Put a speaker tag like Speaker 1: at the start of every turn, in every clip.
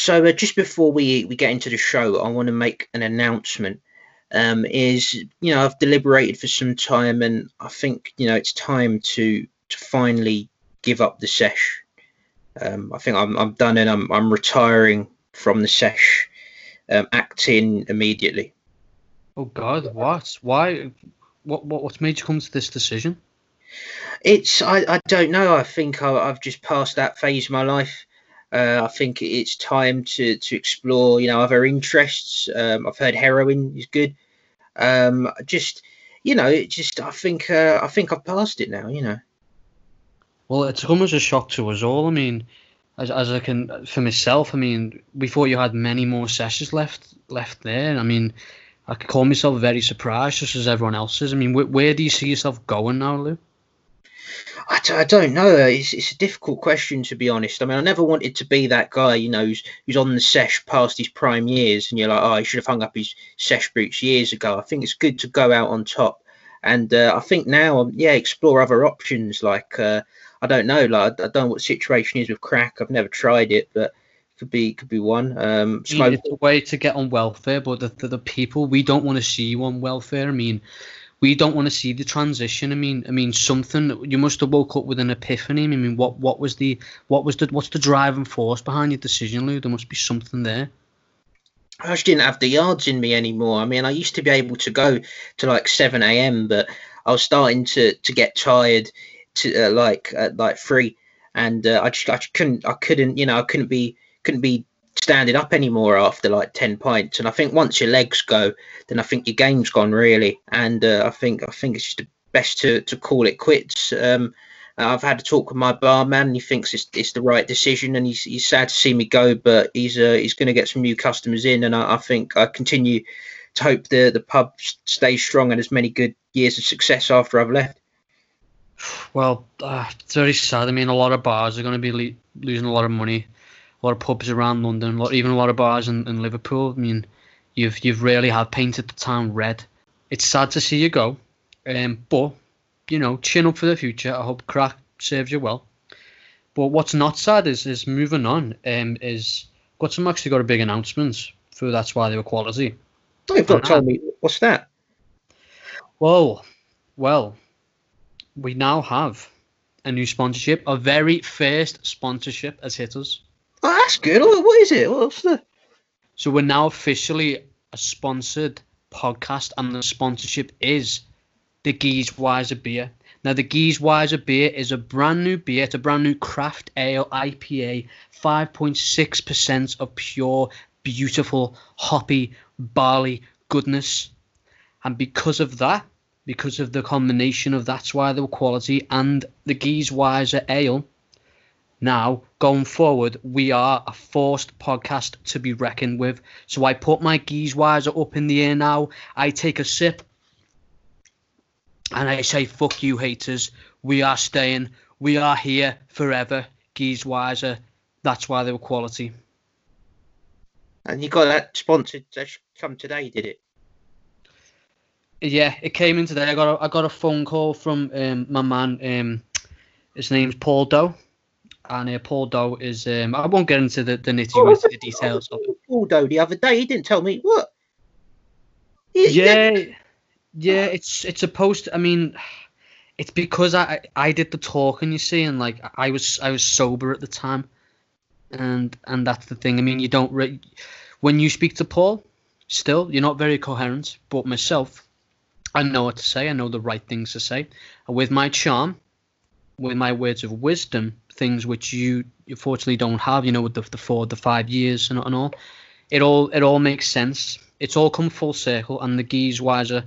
Speaker 1: So uh, just before we we get into the show, I want to make an announcement. Um, is you know I've deliberated for some time, and I think you know it's time to to finally give up the sesh. Um, I think I'm I'm done, and I'm I'm retiring from the sesh, um, acting immediately.
Speaker 2: Oh God, what? Why? What what what's made you come to this decision?
Speaker 1: It's I, I don't know. I think I, have just passed that phase of my life. Uh, I think it's time to to explore, you know, other interests. Um, I've heard heroin is good. Um, just, you know, it just I think uh, I think I've passed it now. You know.
Speaker 2: Well, it's as a shock to us all. I mean, as, as I can for myself, I mean, we thought you had many more sessions left left there. I mean, I could call myself very surprised, just as everyone else is. I mean, wh- where do you see yourself going now, Lou?
Speaker 1: I d- I don't know. It's, it's a difficult question to be honest. I mean, I never wanted to be that guy, you know, who's, who's on the sesh past his prime years, and you're like, oh, he should have hung up his sesh boots years ago. I think it's good to go out on top, and uh, I think now, um, yeah, explore other options. Like, uh, I don't know, like I don't know what the situation is with crack. I've never tried it, but could be could be one. Um,
Speaker 2: smoke- it's a way to get on welfare, but the, the, the people we don't want to see you on welfare. I mean, we don't want to see the transition. I mean, I mean something. You must have woke up with an epiphany. I mean, what what was the what was the what's the driving force behind your decision, Lou? There must be something there.
Speaker 1: I just didn't have the yards in me anymore. I mean, I used to be able to go to like seven a.m., but I was starting to to get tired to uh, like like three, and uh, I just I just couldn't I couldn't you know I couldn't be couldn't be standing up anymore after like 10 pints and i think once your legs go then i think your game's gone really. And uh, i think i think it's just best to to call it quits. Um, I've had a talk with my barman, and he thinks it's, it's the right decision, and he's, he's sad to see me go, but he's uh, he's going to get some new customers in, and I, I, think I continue to hope the the pub stays strong and has many good years of success after I've left.
Speaker 2: Well, uh, it's very sad. I mean, a lot of bars are going to be le- losing a lot of money a lot of pubs around London, a lot, even a lot of bars in, in Liverpool. I mean, you've you've really have painted the town red. It's sad to see you go, um, but you know, chin up for the future. I hope crack serves you well. But what's not sad is is moving on. Um, is got some actually got a big announcement for that's why they were quality.
Speaker 1: Oh, you've not told me what's that.
Speaker 2: Well, well, we now have a new sponsorship. A very first sponsorship has hit us.
Speaker 1: Oh, that's good. What is it? What's the?
Speaker 2: So we're now officially a sponsored podcast, and the sponsorship is the Geese Weiser beer. Now, the Geese Weiser beer is a brand new beer. It's a brand new craft ale IPA, 5.6% of pure, beautiful, hoppy barley goodness. And because of that, because of the combination of that's why the quality and the Geese Weiser ale, now, going forward, we are a forced podcast to be reckoned with. So I put my Geezewiser up in the air now. I take a sip and I say, fuck you, haters. We are staying. We are here forever. Geezewiser. That's why they were quality.
Speaker 1: And you got that sponsored come today, did it?
Speaker 2: Yeah, it came in today. I got a, I got a phone call from um, my man. Um, his name's Paul Doe and uh, Paul Doe is. Um, I won't get into the, the nitty gritty oh, details of it.
Speaker 1: Paul Doe the other day, he didn't tell me what.
Speaker 2: yeah, yeah. It's it's supposed. To, I mean, it's because I I did the talking, you see, and like I was I was sober at the time, and and that's the thing. I mean, you don't re- when you speak to Paul, still you're not very coherent. But myself, I know what to say. I know the right things to say. And with my charm, with my words of wisdom, things which you unfortunately don't have, you know, with the, the four, the five years and, and all, it all it all makes sense. It's all come full circle, and the Geese Wiser,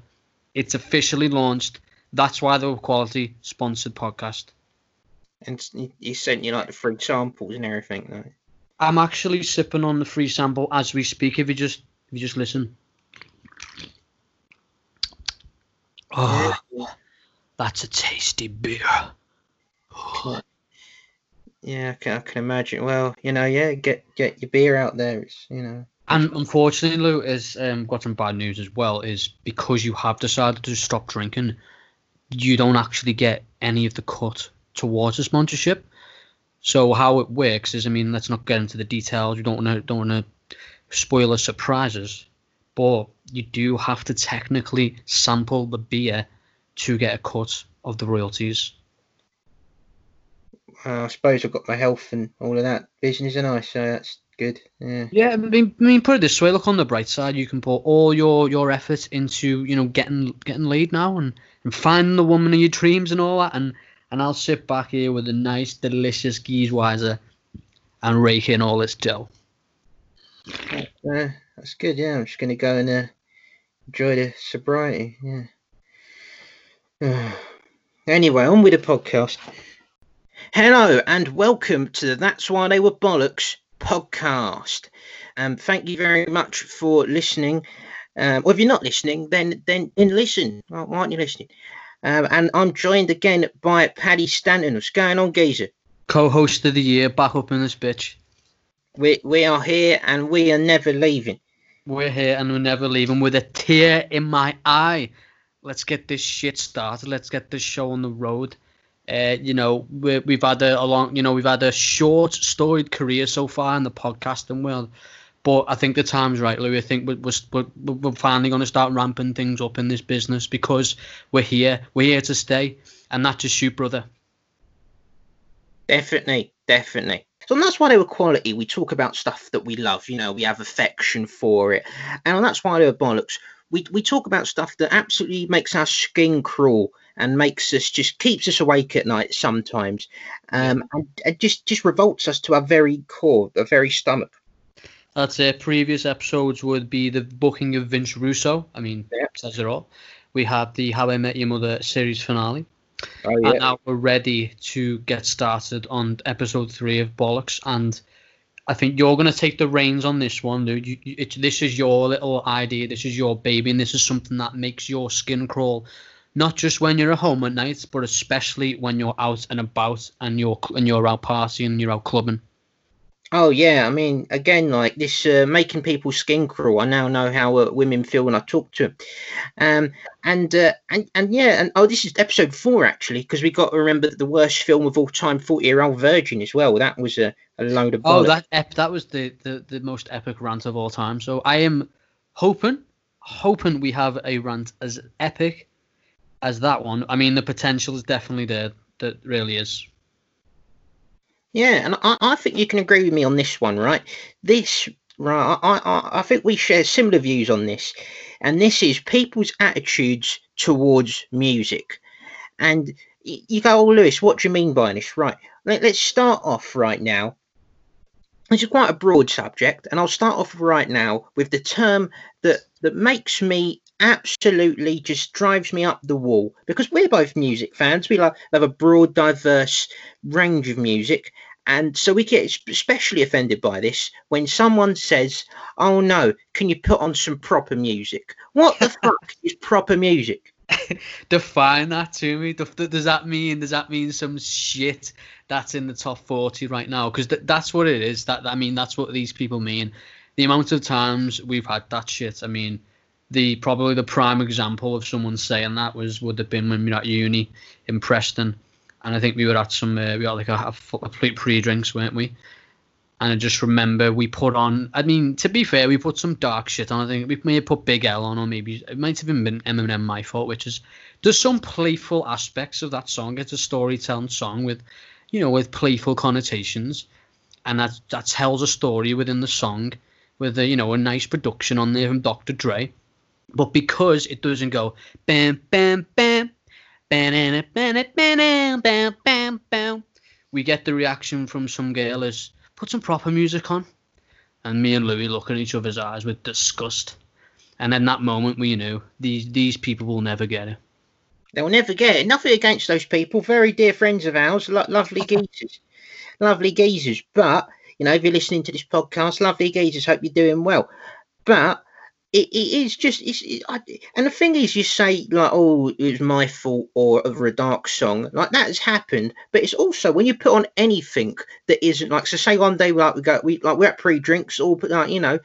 Speaker 2: it's officially launched. That's why the quality sponsored podcast.
Speaker 1: And he sent you like the free samples and everything, though.
Speaker 2: I'm actually sipping on the free sample as we speak. If you just if you just listen. Oh, that's a tasty beer.
Speaker 1: Yeah, I can, I can imagine. Well, you know, yeah, get get your beer out there. It's you know.
Speaker 2: And unfortunately, Lou has um, got some bad news as well. Is because you have decided to stop drinking, you don't actually get any of the cut towards the sponsorship. So how it works is, I mean, let's not get into the details. We don't want to don't want to spoil surprises, but you do have to technically sample the beer to get a cut of the royalties.
Speaker 1: Uh, I suppose I've got my health and all of that business, and I so that's good. Yeah.
Speaker 2: Yeah, I mean, I mean, put it this way: look on the bright side. You can put all your your effort into you know getting getting laid now and, and finding the woman of your dreams and all that, and and I'll sit back here with a nice, delicious Geesewiser and rake in all this dough.
Speaker 1: Uh, that's good. Yeah, I'm just gonna go and uh, enjoy the sobriety. Yeah. anyway, on with the podcast. Hello and welcome to the That's Why They Were Bollocks podcast. Um, thank you very much for listening. Um, or if you're not listening, then then then listen. Why aren't you listening? Um, and I'm joined again by Paddy Stanton. What's going on, Geezer?
Speaker 2: Co-host of the year, back up in this bitch.
Speaker 1: We we are here and we are never leaving.
Speaker 2: We're here and we're never leaving with a tear in my eye. Let's get this shit started. Let's get this show on the road. Uh, you know, we we've had a, a long, you know, we've had a short, storied career so far in the podcasting world. But I think the time's right, Louis. I think we're, we're, we're finally going to start ramping things up in this business because we're here. We're here to stay. And that's just shoot, brother.
Speaker 1: Definitely. Definitely. So that's why they were quality. We talk about stuff that we love. You know, we have affection for it. And that's why they were bollocks. We, we talk about stuff that absolutely makes our skin crawl and makes us just keeps us awake at night sometimes um, and, and just just revolts us to our very core, our very stomach.
Speaker 2: That's it. Previous episodes would be the booking of Vince Russo. I mean, yeah. says it all. We had the How I Met Your Mother series finale. Oh, yeah. And now we're ready to get started on episode three of Bollocks. And I think you're going to take the reins on this one, dude. You, you, this is your little idea. This is your baby. And this is something that makes your skin crawl. Not just when you're at home at night, but especially when you're out and about and you're and you're out partying and you're out clubbing.
Speaker 1: Oh yeah, I mean, again, like this, uh, making people skin crawl. I now know how uh, women feel when I talk to them, um, and uh, and and yeah, and oh, this is episode four actually, because we got to remember that the worst film of all time, Forty Year Old Virgin, as well. That was a, a load of.
Speaker 2: Oh, that ep- that was the, the the most epic rant of all time. So I am hoping, hoping we have a rant as epic as that one. I mean, the potential is definitely there. That really is.
Speaker 1: Yeah, and I, I think you can agree with me on this one, right? This, right, I, I, I think we share similar views on this, and this is people's attitudes towards music. And you go, oh, Lewis, what do you mean by this? Right, let, let's start off right now. This is quite a broad subject, and I'll start off right now with the term that that makes me absolutely just drives me up the wall because we're both music fans. We love, have a broad, diverse range of music, and so we get especially offended by this when someone says, "Oh no, can you put on some proper music?" What the fuck is proper music?
Speaker 2: Define that to me. Does that mean does that mean some shit that's in the top forty right now? Because th- that's what it is. That I mean, that's what these people mean. The amount of times we've had that shit. I mean, the probably the prime example of someone saying that was would have been when we were at uni in Preston, and I think we were at some uh, we had like a, a, pre drinks, weren't we? And I just remember we put on. I mean, to be fair, we put some dark shit on. I think we may have put Big L on, or maybe it might have been Eminem. My fault, which is there's some playful aspects of that song. It's a storytelling song with, you know, with playful connotations, and that that tells a story within the song, with a you know a nice production on there from Dr. Dre but because it doesn't go bam, bam, bam, bam, bam, bam, bam, bam, bam, we get the reaction from some girl as put some proper music on. And me and Louis look in each other's eyes with disgust. And in that moment, we knew these these people will never get it.
Speaker 1: They'll never get it. Nothing against those people. Very dear friends of ours. Lo- lovely geezers. lovely geezers. But, you know, if you're listening to this podcast, lovely geezers, hope you're doing well. But it, it is just it's it, I, and the thing is you say like oh it was my fault or over a dark song like that has happened but it's also when you put on anything that isn't like so say one day like we go we like we're at pre-drinks or like you know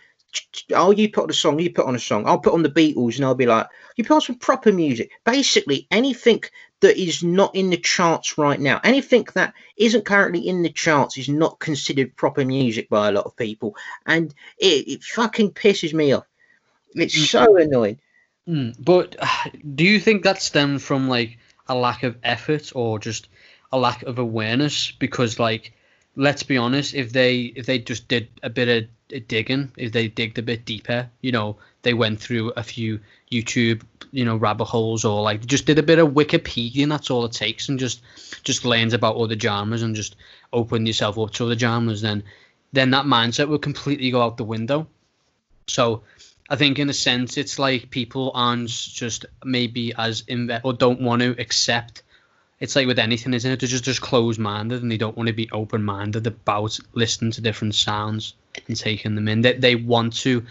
Speaker 1: oh you put on a song you put on a song i'll put on the beatles and i'll be like you put on some proper music basically anything that is not in the charts right now. Anything that isn't currently in the charts is not considered proper music by a lot of people, and it, it fucking pisses me off. It's
Speaker 2: Mm.
Speaker 1: so annoying.
Speaker 2: Mm, but do you think that stems from like a lack of effort or just a lack of awareness? Because like, let's be honest, if they if they just did a bit of digging, if they digged a bit deeper, you know, they went through a few YouTube, you know, rabbit holes or like just did a bit of Wikipedia and that's all it takes and just just learns about other genres and just open yourself up to other genres, then then that mindset will completely go out the window. So I think in a sense it's like people aren't just maybe as inve- or don't want to accept. It's like with anything, isn't it? They're just just closed minded and they don't want to be open minded about listening to different sounds and taking them in. They they want to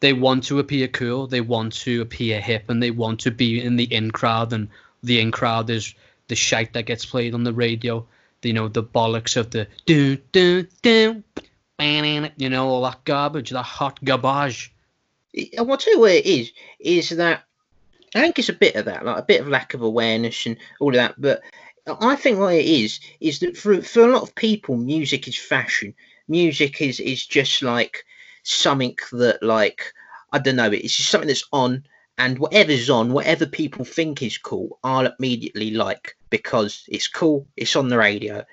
Speaker 2: they want to appear cool, they want to appear hip, and they want to be in the in crowd. And the in crowd is the shite that gets played on the radio. You know the bollocks of the do do do, you know all that garbage, that hot garbage.
Speaker 1: I will tell you what it is, is that I think it's a bit of that, like a bit of lack of awareness and all of that. But I think what it is is that for for a lot of people, music is fashion. Music is is just like something that like I don't know. It's just something that's on, and whatever's on, whatever people think is cool, I'll immediately like because it's cool. It's on the radio.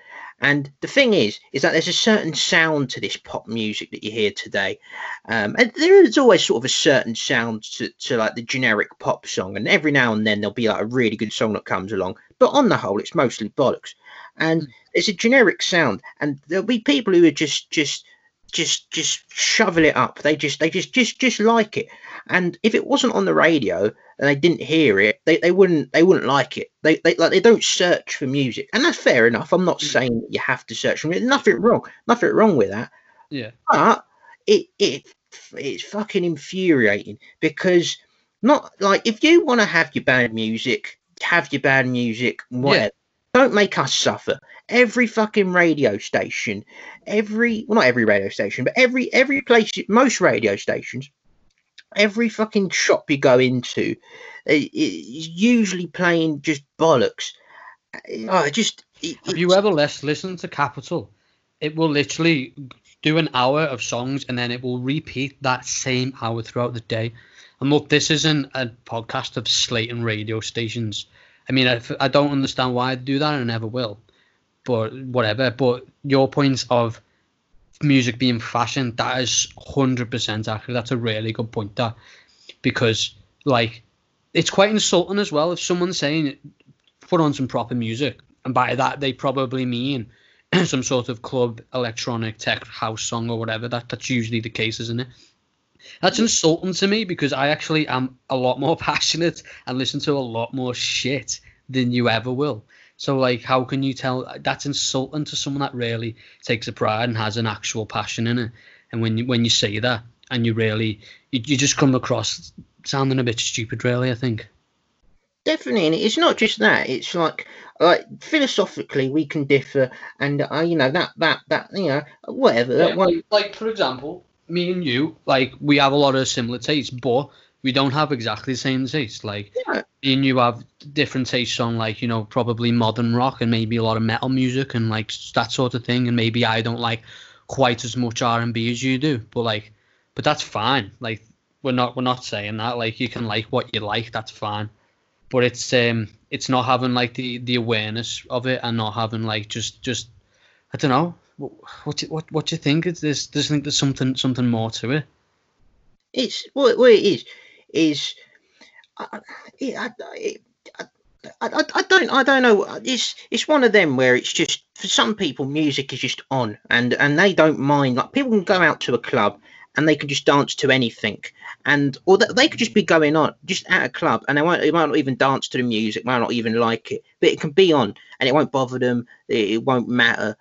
Speaker 1: And the thing is, is that there's a certain sound to this pop music that you hear today. Um, and there is always sort of a certain sound to, to like the generic pop song. And every now and then there'll be like a really good song that comes along. But on the whole, it's mostly bollocks. And it's a generic sound. And there'll be people who are just, just, just, just shovel it up. They just, they just, just, just like it. And if it wasn't on the radio and they didn't hear it, they, they wouldn't, they wouldn't like it. They, they like they don't search for music, and that's fair enough. I'm not mm. saying that you have to search for it. Nothing wrong, nothing wrong with that.
Speaker 2: Yeah.
Speaker 1: But it it it's fucking infuriating because not like if you want to have your bad music, have your bad music, whatever. Don't make us suffer. Every fucking radio station, every well not every radio station, but every every place, most radio stations, every fucking shop you go into is usually playing just bollocks. Uh, oh, just it,
Speaker 2: Have you ever lis- listened to Capital? It will literally do an hour of songs and then it will repeat that same hour throughout the day. And look, this isn't a podcast of slating radio stations. I mean, I, I don't understand why I do that and I never will. But whatever. But your point of music being fashion, that is 100% accurate. That's a really good point, that. Because, like, it's quite insulting as well if someone's saying, put on some proper music. And by that, they probably mean some sort of club electronic tech house song or whatever. That that's usually the case, isn't it? That's insulting to me because I actually am a lot more passionate and listen to a lot more shit than you ever will. So like, how can you tell that's insulting to someone that really takes a pride and has an actual passion in it? And when you when you say that and you really you, you just come across sounding a bit stupid, really. I think.
Speaker 1: definitely and it's not just that it's like like philosophically we can differ and uh, you know that that that you know whatever that one
Speaker 2: like, like for example, me and you, like we have a lot of similar tastes, but we don't have exactly the same taste. Like
Speaker 1: Yeah.
Speaker 2: me and you have different tastes on like, you know, probably modern rock and maybe a lot of metal music and like that sort of thing. And maybe I don't like quite as much R and B as you do. But like but that's fine. Like we're not we're not saying that. Like you can like what you like, that's fine. But it's um it's not having like the the awareness of it and not having like just just I don't know. What what what what do you think? Is this? Does think there's something something more to it?
Speaker 1: it's what, what it is is I, I- I, I, I, don't I don't know it's it's one of them where it's just for some people music is just on and and they don't mind like people can go out to a club and they can just dance to anything and or th- they could just be going on just at a club and they won't they might not even dance to the music might not even like it but it can be on and it won't bother them it, it won't matter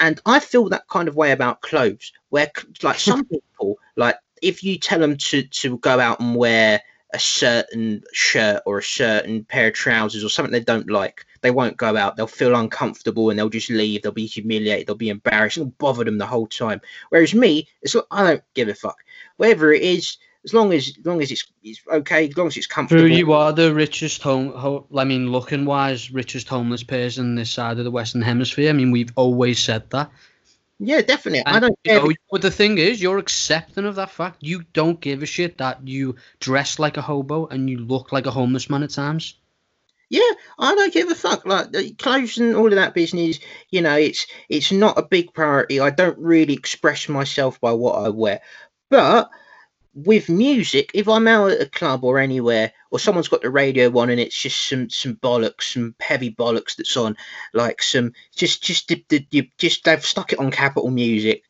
Speaker 1: and I feel that kind of way about clothes where like some people like if you tell them to to go out and wear a certain shirt or a certain pair of trousers or something they don't like, they won't go out. They'll feel uncomfortable and they'll just leave. They'll be humiliated. They'll be embarrassed. It'll bother them the whole time. Whereas me, it's like I don't give a fuck. Whatever it is, as long as as long as it's, it's okay, as long as it's comfortable.
Speaker 2: Drew, you are the richest home, ho- I mean, looking wise, richest homeless person this side of the Western Hemisphere. I mean, we've always said that.
Speaker 1: Yeah, definitely. I don't care.
Speaker 2: know, but the thing is, you're accepting of that fact. You don't give a shit that you dress like a hobo and you look like a homeless man at times.
Speaker 1: Yeah, I don't give a fuck. Like the clothes and all of that business, you know, it's it's not a big priority. I don't really express myself by what I wear. But with music, if I'm out at a club or anywhere, or someone's got the radio on and it's just some some bollocks, some heavy bollocks that's on, like some just just the, the, you just they've stuck it on Capital Music.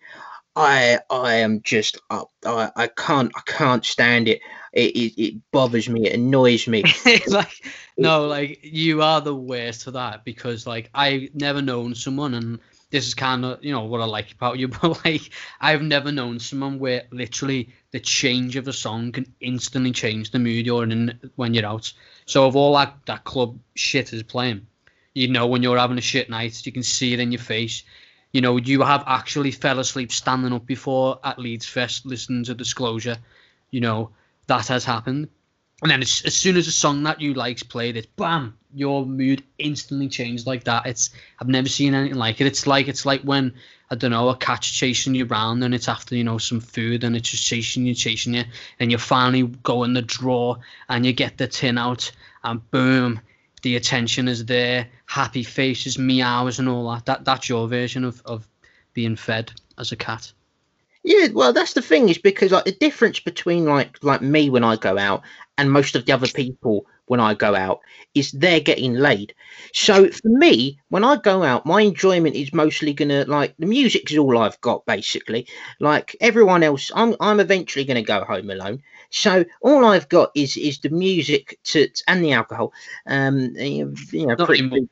Speaker 1: I I am just up. I, I can't I can't stand it. It, it. it bothers me. It annoys me.
Speaker 2: like, no, like you are the worst for that because like I've never known someone, and this is kind of you know what I like about you, but like I've never known someone where literally the change of a song can instantly change the mood you're in when you're out. So if all that that club shit is playing, you know when you're having a shit night, you can see it in your face. You know, you have actually fell asleep standing up before at Leeds Fest listening to Disclosure. You know, that has happened. And then as, soon as a song that you like's played, it's bam, your mood instantly changed like that. It's I've never seen anything like it. It's like it's like when I don't know a cat's chasing you around and it's after you know some food and it's just chasing you, chasing you, and you finally go in the drawer and you get the tin out and boom, the attention is there, happy faces, meows and all that. That that's your version of of being fed as a cat.
Speaker 1: Yeah, well, that's the thing is because like the difference between like like me when I go out and most of the other people when I go out is they're getting laid. So for me, when I go out, my enjoyment is mostly gonna like the music is all I've got basically. Like everyone else, I'm I'm eventually gonna go home alone. So all I've got is is the music to and the alcohol. Um, you know,
Speaker 2: Not
Speaker 1: pretty,
Speaker 2: anymore.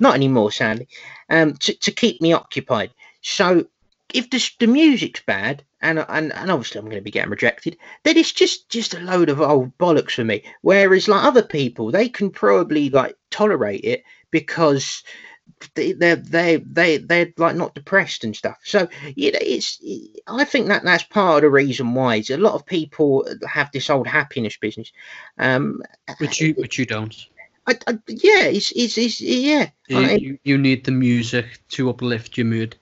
Speaker 1: not anymore, sadly. Um, to to keep me occupied. So if the, the music's bad and and, and obviously I'm going to be getting rejected, then it's just just a load of old bollocks for me. Whereas like other people, they can probably like tolerate it because they they they they they're like not depressed and stuff. So you know, it's I think that that's part of the reason why is a lot of people have this old happiness business. Um,
Speaker 2: Which you which you don't.
Speaker 1: I, I, yeah, it's, it's it's yeah.
Speaker 2: You,
Speaker 1: I-
Speaker 2: you, you need the music to uplift your mood.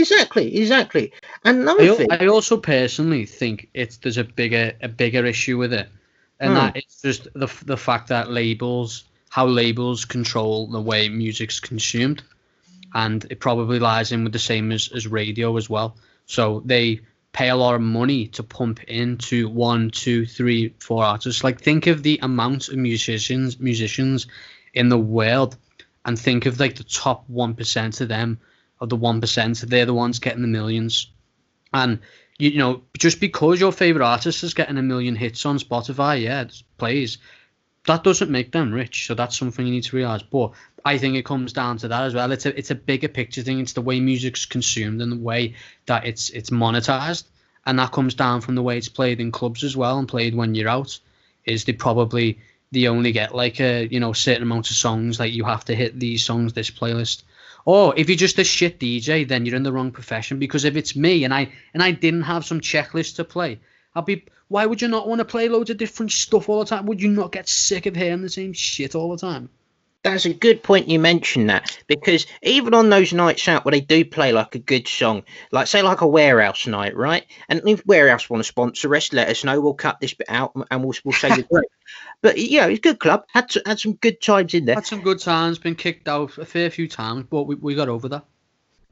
Speaker 1: Exactly, exactly. And
Speaker 2: I,
Speaker 1: another
Speaker 2: al-
Speaker 1: thing,
Speaker 2: I also personally think it's there's a bigger a bigger issue with it, and
Speaker 1: Hmm.
Speaker 2: that it's just the the fact that labels how labels control the way music's consumed, and it probably lies in with the same as, as radio as well. So they pay a lot of money to pump into one, two, three, four artists. Like think of the amount of musicians musicians in the world, and think of like the top one percent of them, of the one percent, they're the ones getting the millions. And you, know, just because your favorite artist is getting a million hits on Spotify, yeah, it's plays, that doesn't make them rich. So that's something you need to realize. But I think it comes down to that as well. It's a it's a bigger picture thing. It's the way music's consumed and the way that it's it's monetized, and that comes down from the way it's played in clubs as well and played when you're out. Is they probably they only get like a you know certain amount of songs like you have to hit these songs this playlist or if you're just a shit DJ, then you're in the wrong profession. Because if it's me and I and I didn't have some checklist to play, I'd be. Why would you not want to play loads of different stuff all the time? Would you not get sick of hearing the same shit all the time?
Speaker 1: That's a good point you mentioned that because even on those nights out where they do play like a good song, like say like a warehouse night, right? And if warehouse want to sponsor us, let us know. We'll cut this bit out and we'll we'll say the great. But yeah, it's a good club. Had to, had some good times in there.
Speaker 2: Had some good times, been kicked out a fair few times, but we, we got over that.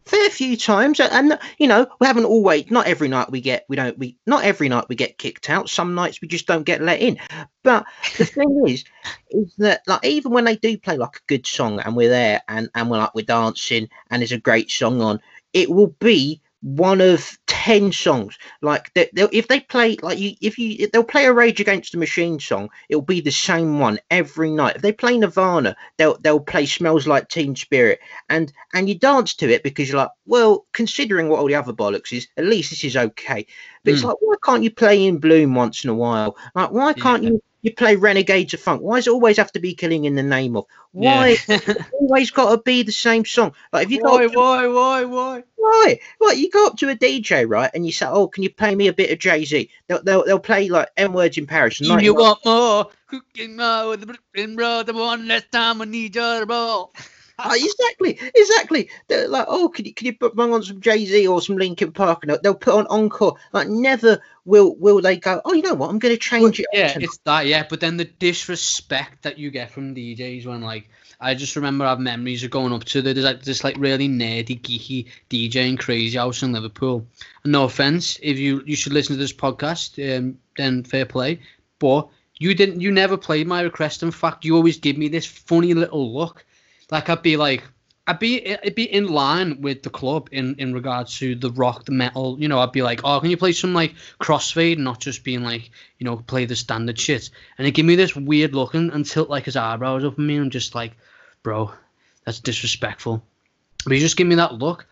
Speaker 1: Fair few times and you know we haven't always not every night we get we don't we not every night we get kicked out. Some nights we just don't get let in. But the thing is is that like even when they do play like a good song and we're there and and we're like we're dancing and there's a great song on it will be one of 10 songs. Like they, they'll, if they play like you if you if they'll play a rage against the machine song it'll be the same one every night. If they play nirvana they'll they'll play smells like teen spirit. And and you dance to it because you're like well considering what all the other bollocks is at least this is okay. But it's
Speaker 2: Mm.
Speaker 1: like why can't you play in bloom once in a while? Like why can't
Speaker 2: Yeah.
Speaker 1: you you play Renegades of Funk? Why does it always have to be killing in the name of? Why
Speaker 2: Yeah.
Speaker 1: always got to be the same song? Like if you go
Speaker 2: why,
Speaker 1: up to,
Speaker 2: why, why, why?
Speaker 1: why, what you go up to a DJ right and you say, oh, can you play me a bit of Jay Z? They'll, they'll they'll play like M words in Paris.
Speaker 2: You
Speaker 1: 99
Speaker 2: want more? Cooking more with the brother. One less time, I need your ball.
Speaker 1: Ah, exactly, exactly. They're like, oh, can you can you put bang on some Jay Z or some Linkin Park? And they'll- put on encore. Like, never will will they go. Oh, you know what? I'm going to change it.
Speaker 2: Yeah, it's that. Yeah, but then the disrespect that you get from DJs when like I just remember I have memories of going up to the, there's like this like really nerdy geeky DJ in Krazyhouse in Liverpool. And no offense, if you you should listen to this podcast, um, then fair play. But you didn't. You never played my request. In fact, you always give me this funny little look. Like I'd be like. I'd be it'd be in line with the club in in regards to the rock, the metal. You know, I'd be like, oh, can you play some like crossfade, not just being like, you know, play the standard shit. And he give me this weird look and, and tilt like his eyebrows up at me. I'm just like, bro, that's disrespectful. But he just give me that look,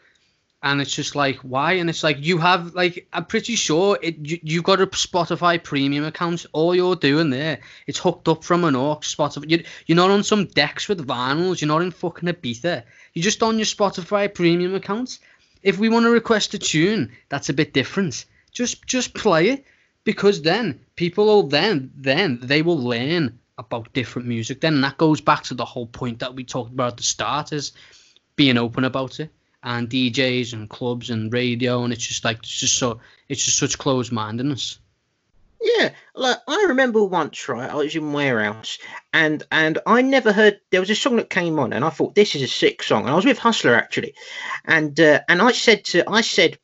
Speaker 2: and it's just like, why? And it's like you have like, I'm pretty sure it you, you got a Spotify premium account. All you're doing there, it's hooked up from an aux Spotify. You, you're not on some decks with vinyls. You're not in fucking Ibiza. You're just on your Spotify premium account. If we want to request a tune, that's a bit different. Just just play it because then people will then then they will learn about different music. Then and that goes back to the whole point that we talked about at the start is being open about it and DJs and clubs and radio and it's just like it's just so it's just such closed mindedness.
Speaker 1: Yeah, like I remember once, right? I was in warehouse, and and I never heard there was a song that came on, and I thought this is a sick song, and I was with Hustler actually, and uh, and I said to I said,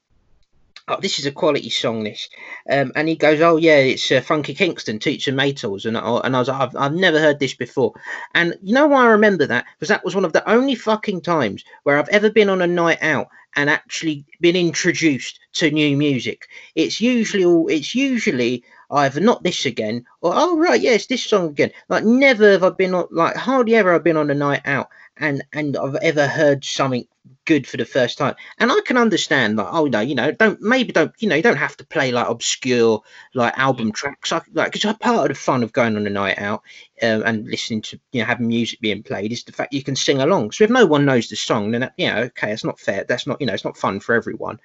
Speaker 1: oh, this is a quality song, this, um, and he goes, oh yeah, it's uh, Funky Kingston, Teacher Maytals, and I, and I was like, I've, I've never heard this before, and you know why I remember that? Because that was one of the only fucking times where I've ever been on a night out and actually been introduced to new music. It's usually all it's usually either not this again or oh right yeah this song again. Like never have i been on like hardly ever i've been on a night out and and i've ever heard something good for the first time. And i can understand like oh no you know don't maybe don't you know you don't have to play like obscure like album tracks. Like like because I part of the fun of going on a night out um, and listening to you know having music being played is the fact you can sing along. So if no one knows the song then that, you know okay it's not fair. That's not you know it's not fun for everyone.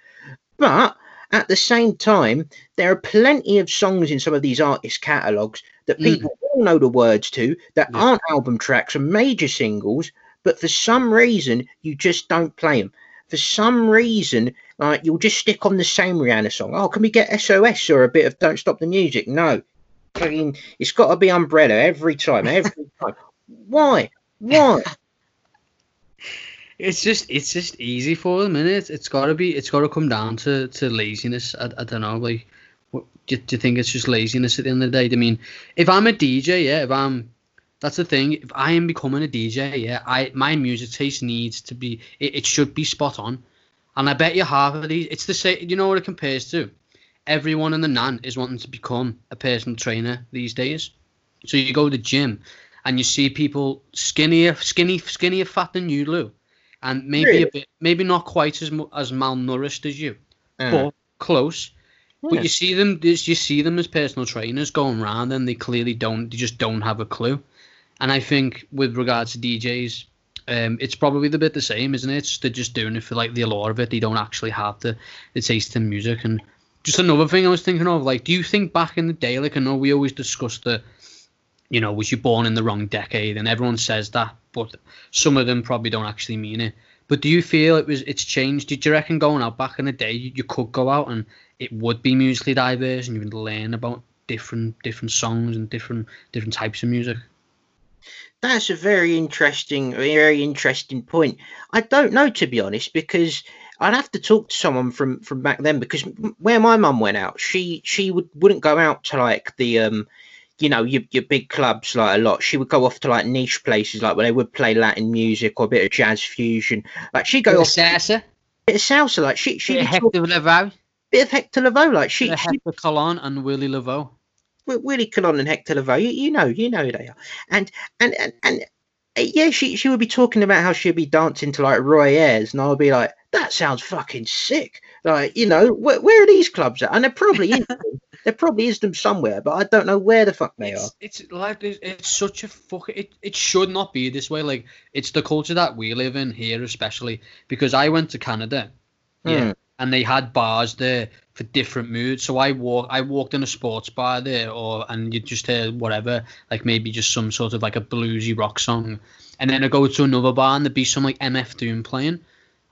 Speaker 1: But at the same time, there are plenty of songs in some of these artists' catalogues that
Speaker 2: Mm.
Speaker 1: people all know the words to that
Speaker 2: Yeah.
Speaker 1: aren't album tracks and major singles, but for some reason you just don't play them. For some reason, like you'll just stick on the same Rihanna song. Oh, can we get SOS or a bit of Don't Stop the Music? No, Fucking- it's got to be Umbrella every time. Every time. Why? Why?
Speaker 2: It's just it's just easy for them, and it? It's gotta be it's gotta come down to, to laziness. I, I don't know, like what, do, do you think it's just laziness at the end of the day? I mean, if I'm a DJ, yeah, if I'm that's the thing. If I am becoming a DJ, yeah, I my music taste needs to be it, it should be spot on. And I bet you half of these it's the same you know what it compares to? Everyone in the nan is wanting to become a personal trainer these days. So you go to the gym and you see people skinnier skinny skinnier fat than you, Lou. And maybe
Speaker 1: Really?
Speaker 2: a bit maybe not quite as as malnourished as you,
Speaker 1: Uh,
Speaker 2: but close. But you see them, you see them as personal trainers going around, and they clearly don't. They just don't have a clue. And I think with regards to DJs, um, it's probably the bit the same, isn't it? It's, they're just doing it for like the allure of it. They don't actually have the, the taste in music. And just another thing I was thinking of, like, do you think back in the day, like I know we always discuss the, you know, was you born in the wrong decade? And everyone says that, but some of them probably don't actually mean it. But do you feel it was it's changed? Did you reckon going out back in the day you, you could go out and it would be musically diverse and you would learn about different different songs and different different types of music?
Speaker 1: That's a very interesting, very interesting point. I don't know to be honest, because I'd have to talk to someone from from back then. Because where my mum went out, she she would wouldn't go out to like the um, you know, your your big clubs like a lot. She would go off to like niche places, like where they would play Latin music or a bit of jazz fusion. Like she would go off
Speaker 2: salsa,
Speaker 1: bit of salsa, like she she
Speaker 2: bit of Hector Lavoe,
Speaker 1: bit of Hector Lavoe, like she
Speaker 2: bit of
Speaker 1: she
Speaker 2: Hector Colon and Willie Lavoe.
Speaker 1: Wi- Willie Colon and Hector Lavoe, you, you know, you know who they are, and and and and yeah, she she would be talking about how she'd be dancing to like Roy Ayers, and I would be like, that sounds fucking sick. Like, you know, where, where are these clubs at? And there probably is there probably is them somewhere, but I don't know where the fuck they are.
Speaker 2: It's, it's like it's, it's such a fuck. It, it should not be this way. Like it's the culture that we live in here, especially because I went to Canada, yeah,
Speaker 1: Hmm.
Speaker 2: And they had bars there for different moods. So I walk, I walked in a sports bar there, or and you just hear whatever, like maybe just some sort of like a bluesy rock song, and then I go to another bar and there'd be some like MF Doom playing,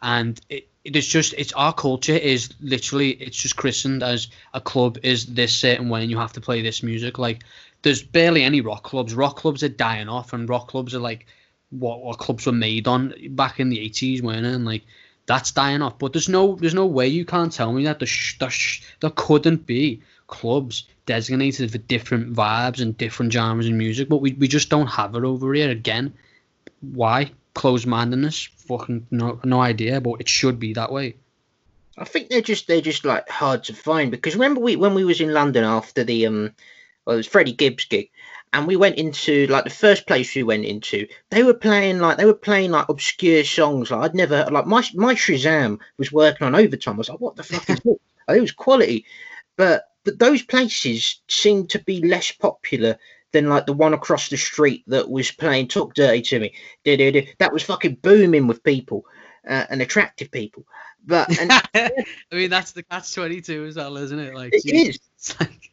Speaker 2: and it. It is just it's our culture is literally it's just christened as a club is this certain way and you have to play this music like there's barely any rock clubs rock clubs are dying off and rock clubs are like what, what clubs were made on back in the 80s weren't it? and like that's dying off. But there's no there's no way you can't tell me that there, sh- there, sh- there couldn't be clubs designated for different vibes and different genres of music but we, we just don't have it over here. Again why? Closed-mindedness? Fucking no, no idea but it should be that way.
Speaker 1: I think they're just they're just like hard to find because remember we when we was in London after the um well it was Freddie Gibbs gig and we went into like the first place we went into they were playing like they were playing like obscure songs. Like I'd never like my my Shazam was working on overtime. I was like what the fuck is this? It was quality. But but those places seemed to be less popular than like the one across the street that was playing Talk Dirty to Me. That was fucking booming with people uh, and attractive people. But and
Speaker 2: I mean, that's the catch twenty two as well, isn't it? Like,
Speaker 1: It
Speaker 2: Jesus,
Speaker 1: is.
Speaker 2: it's like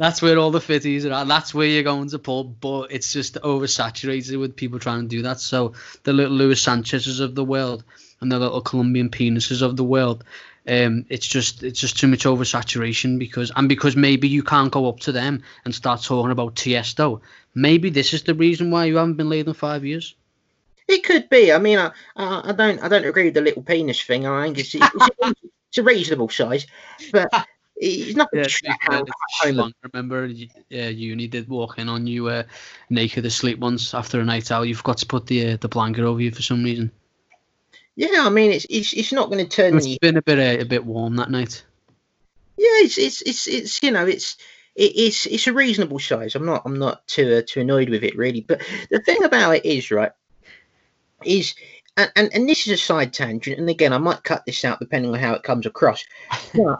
Speaker 2: that's where all the fitties are. At. That's where you're going to pull, but it's just oversaturated with people trying to do that. So the little Luis Sanchez's of the world and the little Colombian penises of the world, um, it's just it's just too much oversaturation because and because maybe you can't go up to them and start talking about Tiesto. Maybe this is the reason why you haven't been laid in five years.
Speaker 1: It could be. I mean, I, I, I don't I don't agree with the little penis thing. I think it's, it's, it's a reasonable size, but it's not.
Speaker 2: Yeah,
Speaker 1: Yeah,
Speaker 2: to it's schlong. Remember, y- uh, uni did walk in on you uh, naked asleep once after a night out. You forgot to put the uh, the blanket over you for some reason.
Speaker 1: yeah, I mean, it's it's, it's not going to turn
Speaker 2: It's
Speaker 1: any.
Speaker 2: been a bit uh, a bit warm that night.
Speaker 1: Yeah, it's it's it's it's you know it's. It's it's a reasonable size. I'm not I'm not too uh, too annoyed with it really. But the thing about it is right is and, and and this is a side tangent. And again, I might cut this out depending on how it comes across. But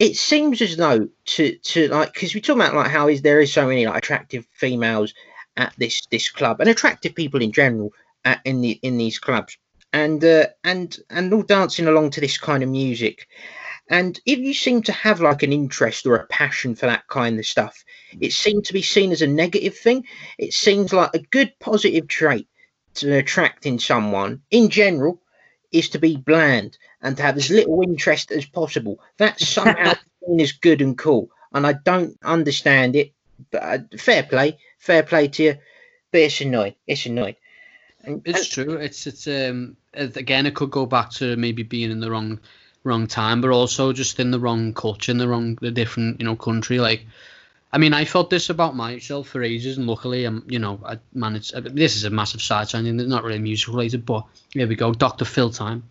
Speaker 1: it seems as though to to like because we talk about like how is there is so many like attractive females at this this club and attractive people in general at, in the in these clubs. And uh, and and all dancing along to this kind of music. And if you seem to have like an interest or a passion for that kind of stuff it seemed to be seen as a negative thing. It seems like a good positive trait to attracting someone in general is to be bland and to have as little interest as possible. That's somehow seen as good and cool, and I don't understand it. But uh, fair play, fair play to you. But it's annoying. It's annoying. And,
Speaker 2: It's true. It's it's um again it could go back to maybe being in the wrong wrong time, but also just in the wrong culture, in the wrong the different you know country. Like, I mean, I felt this about myself for ages, and luckily, I'm you know I managed. uh, This is a massive side channel, it's not really music related, but here we go. Doctor Phil time.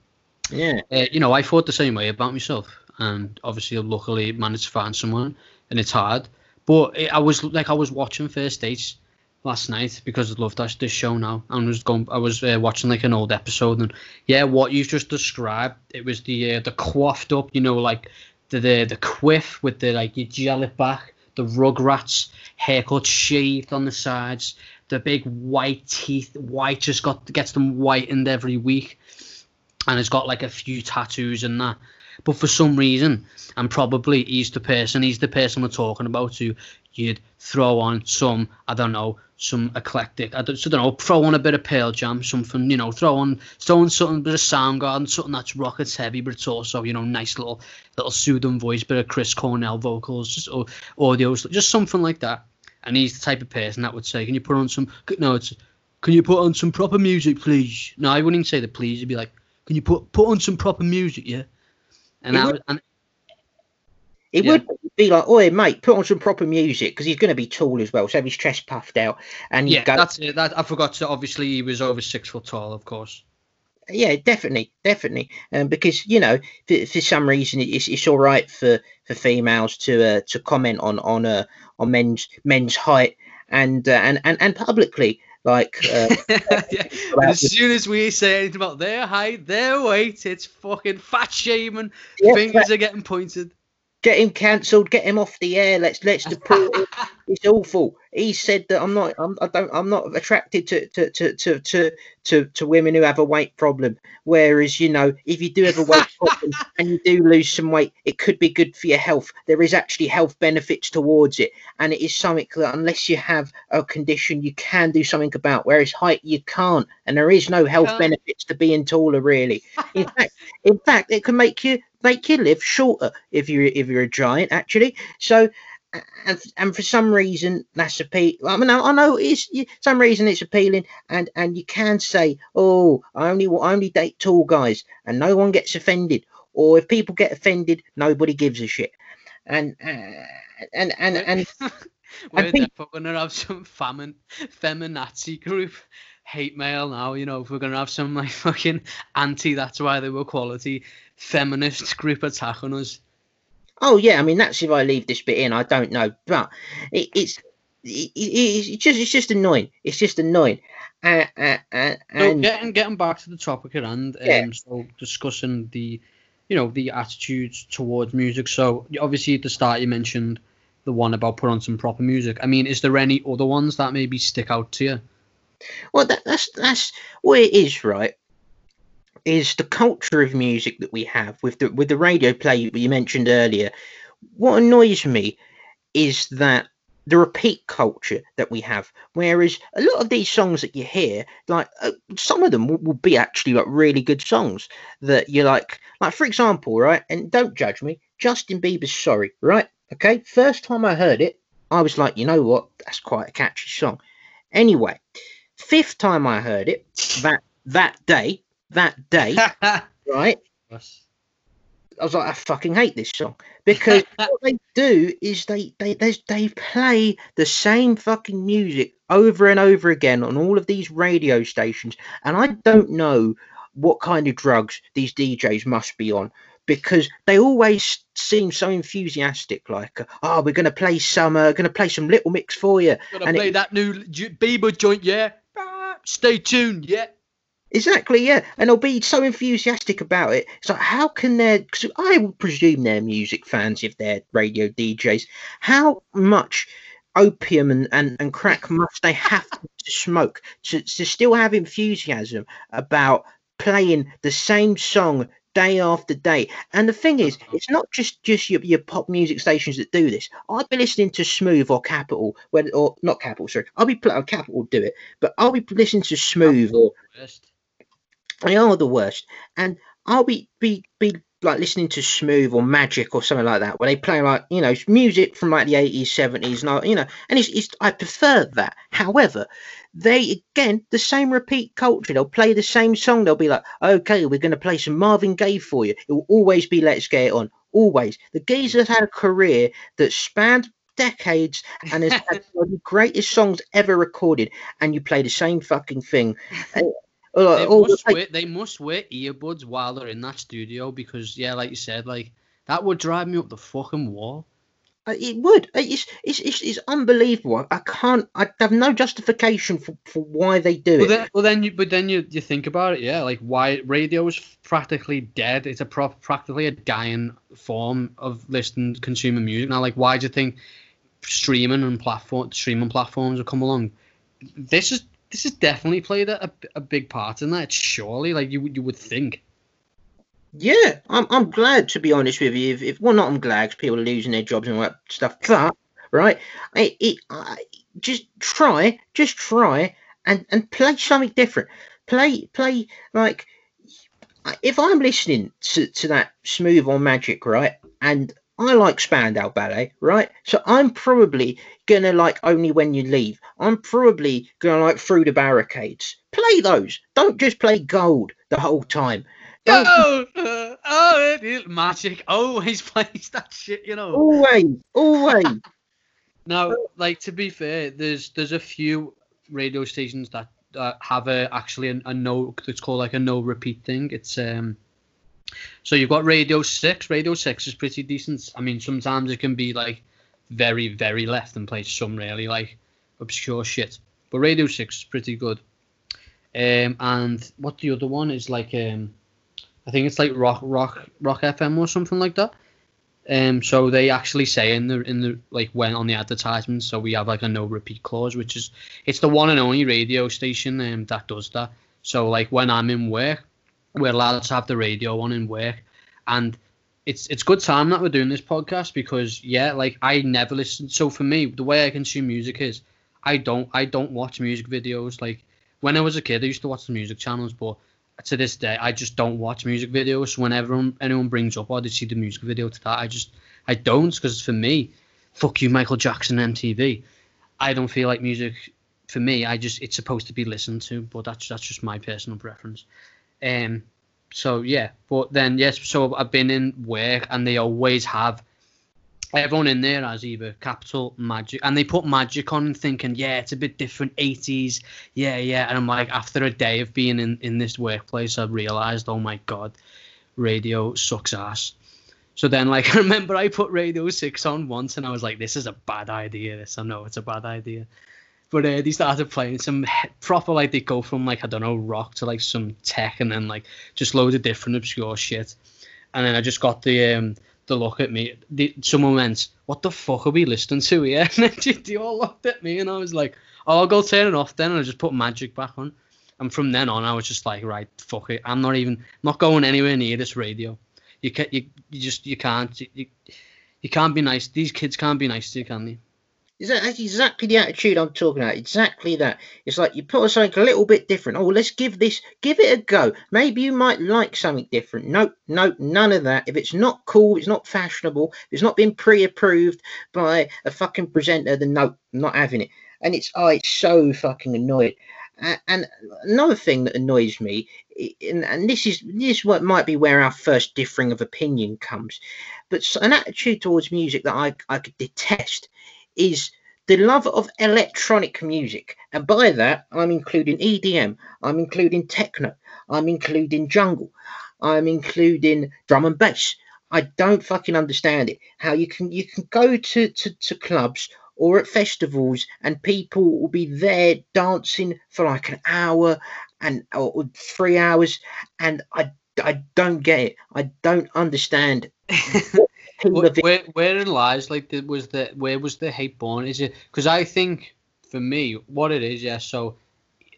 Speaker 1: Yeah,
Speaker 2: uh, you know, I thought the same way about myself, and obviously, luckily, managed to find someone, and it's hard. But it, I was like, I was watching First Dates last night because I love that this show now, and was going, I was uh, watching like an old episode, and yeah, what you've just described, it was the uh, the coiffed up, you know, like the the the quiff with the like you gel it back, the Rugrats haircut shaved on the sides, the big white teeth, white just got gets them whitened every week and has got like a few tattoos and that. But for some reason, and probably he's the person, he's the person we're talking about who you'd throw on some, I don't know, some eclectic, I don't, I don't know, throw on a bit of Pearl Jam, something, you know, throw on, throw on something, bit of Soundgarden, something that's rock, it's heavy, but it's also, you know, nice little, little soothing voice, bit of Chris Cornell vocals, just or, audios, just something like that. And he's the type of person that would say, can you put on some, no, it's, can you put on some proper music, please? No, I wouldn't say the please. You'd be like, can you put put on some proper music, yeah? And
Speaker 1: It
Speaker 2: I
Speaker 1: would-
Speaker 2: and
Speaker 1: it
Speaker 2: Yeah.
Speaker 1: would be like, "Oi, mate, put on some proper music," because he's going to be tall as well, so his chest puffed out, and
Speaker 2: yeah,
Speaker 1: go,
Speaker 2: that's it. That I forgot to. Obviously, he was over six foot tall, of course.
Speaker 1: yeah, definitely, definitely, um, because you know, for, for some reason, it's it's all right for for females to uh, to comment on on uh, on men's men's height and uh, and and and publicly. Like, uh,
Speaker 2: yeah. And as soon as we say anything about their height, their weight, it's fucking fat shaming.
Speaker 1: Yeah,
Speaker 2: Fingers are getting pointed.
Speaker 1: Get him cancelled, get him off the air. Let's let's deport him. It's awful. He said that I'm not I'm I don't I'm not attracted to to to to to to, to women who have a weight problem. Whereas you know if you do have a weight problem and you do lose some weight, it could be good for your health. There is actually health benefits towards it, and it is something that unless you have a condition, you can do something about. Whereas height, you can't, and there is no health benefits to being taller. Really, in fact, in fact, it can make you make you live shorter if you're if you're a giant actually. So. And, and for some reason that's appeal. I mean, I know it's some reason it's appealing, and and you can say, oh, I only I only date tall guys, and no one gets offended. Or if people get offended, nobody gives a shit. And uh, and and and
Speaker 2: We're
Speaker 1: people-
Speaker 2: definitely gonna have some famine, feminazi group hate mail now. You know, if we're gonna have some like fucking anti. That's why they were quality feminist group attack on us.
Speaker 1: oh yeah, I mean that's if I leave this bit in. I don't know, but it, it's. It, it, it's just it's just annoying. It's just annoying, uh, uh, uh,
Speaker 2: So getting getting back to the topic at hand, um,
Speaker 1: Yeah.
Speaker 2: so discussing the, you know, the attitudes towards music. So obviously at the start you mentioned the one about put on some proper music. I mean, is there any other ones that maybe stick out to you?
Speaker 1: Well, that, that's that's what it is, right? Is the culture of music that we have with the with the radio play you mentioned earlier. What annoys me is that the repeat culture that we have. Whereas a lot of these songs that you hear, like uh, some of them will, will be actually like really good songs that you like. Like for example, right? And don't judge me. Justin Bieber's "Sorry," right? Okay. First time I heard it, I was like, you know what? That's quite a catchy song. Anyway, fifth time I heard it that that day, that day, right? I was like, I fucking hate this song because what they do is they they they they play the same fucking music over and over again on all of these radio stations, and I don't know what kind of drugs these DJs must be on because they always seem so enthusiastic. Like, oh, we're gonna play some, uh, gonna play some Little Mix for you.
Speaker 2: Gonna
Speaker 1: And it-
Speaker 2: play that new Ju- Bieber joint, yeah. Stay tuned, yeah.
Speaker 1: Exactly, yeah, and they'll be so enthusiastic about it. It's like, how can they? Because I would presume they're music fans if they're radio DJs. How much opium and, and, and crack must they have to smoke to, to still have enthusiasm about playing the same song day after day? And the thing is, it's not just just your, your pop music stations that do this. I'll be listening to Smooth or Capital, where or not Capital, sorry. I'll be pl- Capital do it, but I'll be listening to Smooth or
Speaker 2: Best.
Speaker 1: they are the worst. And I'll be be be like listening to Smooth or Magic or something like that, where they play like you know music from like the eighties, seventies, and I, you know, and it's, it's I prefer that. However, they again the same repeat culture. They'll play the same song. They'll be like, okay, we're going to play some Marvin Gaye for you. It will always be Let's Get It On. Always. The geezer's had a career that spanned decades and has had one of the greatest songs ever recorded, and you play the same fucking thing. Uh,
Speaker 2: They
Speaker 1: the-
Speaker 2: must, wear, they must wear earbuds while they're in that studio because, yeah, like you said, like that would drive me up the fucking wall.
Speaker 1: Uh, It would. Uh, It's, it's it's it's unbelievable. I can't. I have no justification for, for why they do
Speaker 2: Well
Speaker 1: it.
Speaker 2: then, well then, you but then you, you think about it, yeah, like why radio is practically dead. It's a prop, practically a dying form of listening to consuming music now. Like, why do you think streaming and platform streaming platforms have come along? This is this has definitely played a, a, big part in that. Surely, like you would- you would think.
Speaker 1: Yeah, I'm I'm glad to be honest with you. If, if well, not I'm glad people are losing their jobs and all that stuff. But right, it, it I, just try, just try and and play something different. Play play like if I'm listening to, to that smooth on magic, right, and I like Spandau Ballet, right? So I'm probably gonna like only when you leave. I'm probably gonna like through the barricades. Play those. Don't just play gold the whole time. Don't
Speaker 2: Oh, uh, oh, it is magic always plays that shit, you know.
Speaker 1: always, always.
Speaker 2: Now, like to be fair, there's there's a few radio stations that uh, have a actually a, a no. It's called like a no repeat thing. It's um. So you've got Radio Six. Radio Six is pretty decent. I mean, sometimes it can be like very very left and play some really like obscure shit. But Radio Six is pretty good. Um, and what the other one is like um, I think it's like Rock Rock Rock FM or something like that. Um, so they actually say in the in the like when on the advertisements, so we have like a no repeat clause, which is it's the one and only radio station um, that does that. So like when I'm in work, we're allowed to have the radio on in work, and it's it's good time that we're doing this podcast because yeah, like I never listen. So for me, the way I consume music is I don't I don't watch music videos. Like when I was a kid, I used to watch the music channels, but to this day, I just don't watch music videos. Whenever anyone brings up, oh, did see the music video to that? I just, I don't, because for me, fuck you, Michael Jackson, MTV. I don't feel like music, for me, I just, it's supposed to be listened to, but that's that's just my personal preference. Um, so yeah, but then yes, so I've been in work, and they always have everyone in there has either Capital Magic, and they put Magic on, thinking, yeah, it's a bit different, 80s, yeah, yeah. And I'm like, after a day of being in in this workplace, I realized, oh my god, radio sucks ass. So then, like, I remember I put Radio Six on once, and I was like, this is a bad idea. This, I know it's a bad idea. But uh, they started playing some proper, like, they go from, like, I don't know, rock to, like, some tech, and then, like, just loads of different obscure shit. And then I just got the, um, the look at me. The, someone went, "What the fuck are we listening to here?" And then they all looked at me, and I was like, "Oh, I'll go turn it off then." And I just put Magic back on, and from then on, I was just like, "Right, fuck it. I'm not even not going anywhere near this radio. You can you, you just you can't you, you can't be nice. These kids can't be nice to you, can they?"
Speaker 1: Is that that's exactly the attitude I'm talking about? Exactly that. It's like you put on something a little bit different. Oh, let's give this, give it a go. Maybe you might like something different. Nope, nope, none of that. If it's not cool, it's not fashionable, it's not been pre-approved by a fucking presenter, then nope, I'm not having it. And it's oh, it's so fucking annoying. And another thing that annoys me, and this is this is what might be where our first differing of opinion comes, but an attitude towards music that I I could detest is the love of electronic music. And by that, I'm including EDM, I'm including techno, I'm including jungle, I'm including drum and bass. I don't fucking understand it. How you can you can go to, to, to clubs or at festivals and people will be there dancing for like an hour and or three hours and I, I don't get it. I don't understand
Speaker 2: where, where, where lies like the, was the where was the hate born? Is it because I think for me what it is, yeah. So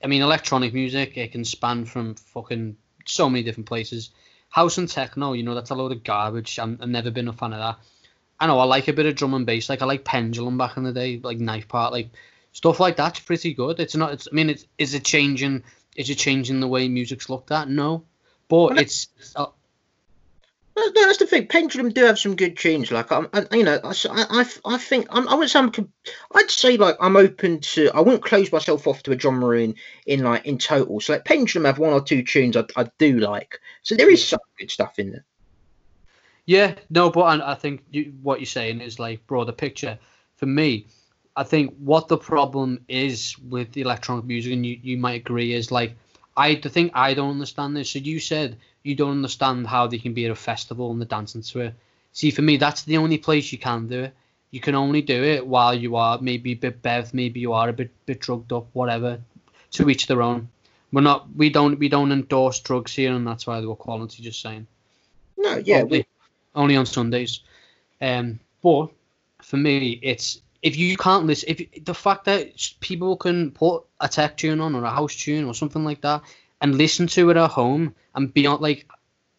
Speaker 2: I mean, electronic music it can span from fucking so many different places. House and techno, you know, that's a load of garbage. I'm, I've never been a fan of that. I know I like a bit of drum and bass. Like I like Pendulum back in the day, like Knife Part, like stuff like that's pretty good. It's not. It's. I mean, it's. Is it changing? Is it changing the way music's looked at? No, but it's. Uh, Uh,
Speaker 1: that's the thing. Pendulum do have some good tunes. Like I'm, I, you know, I, I, I think I'm, I would say I'm, I'd say like I'm open to. I wouldn't close myself off to a genre in in like in total. So like Pendulum have one or two tunes I, I do like. So there is some good stuff in there.
Speaker 2: Yeah, no, but I, I think you, what you're saying is like broader picture. For me, I think what the problem is with electronic music, and you, you might agree, is like I the thing I don't understand this. So you said you don't understand how they can be at a festival and they're dancing to it. See, for me, that's the only place you can do it. You can only do it while you are maybe a bit bev, maybe you are a bit bit drugged up, whatever. To each their own. We're not. We don't. We don't endorse drugs here, and that's why they were quality. Just saying.
Speaker 1: No, yeah,
Speaker 2: only, we... only on Sundays. Um, but for me, it's if you can't listen, if the fact that people can put a tech tune on or a house tune or something like that and listen to it at home and be on like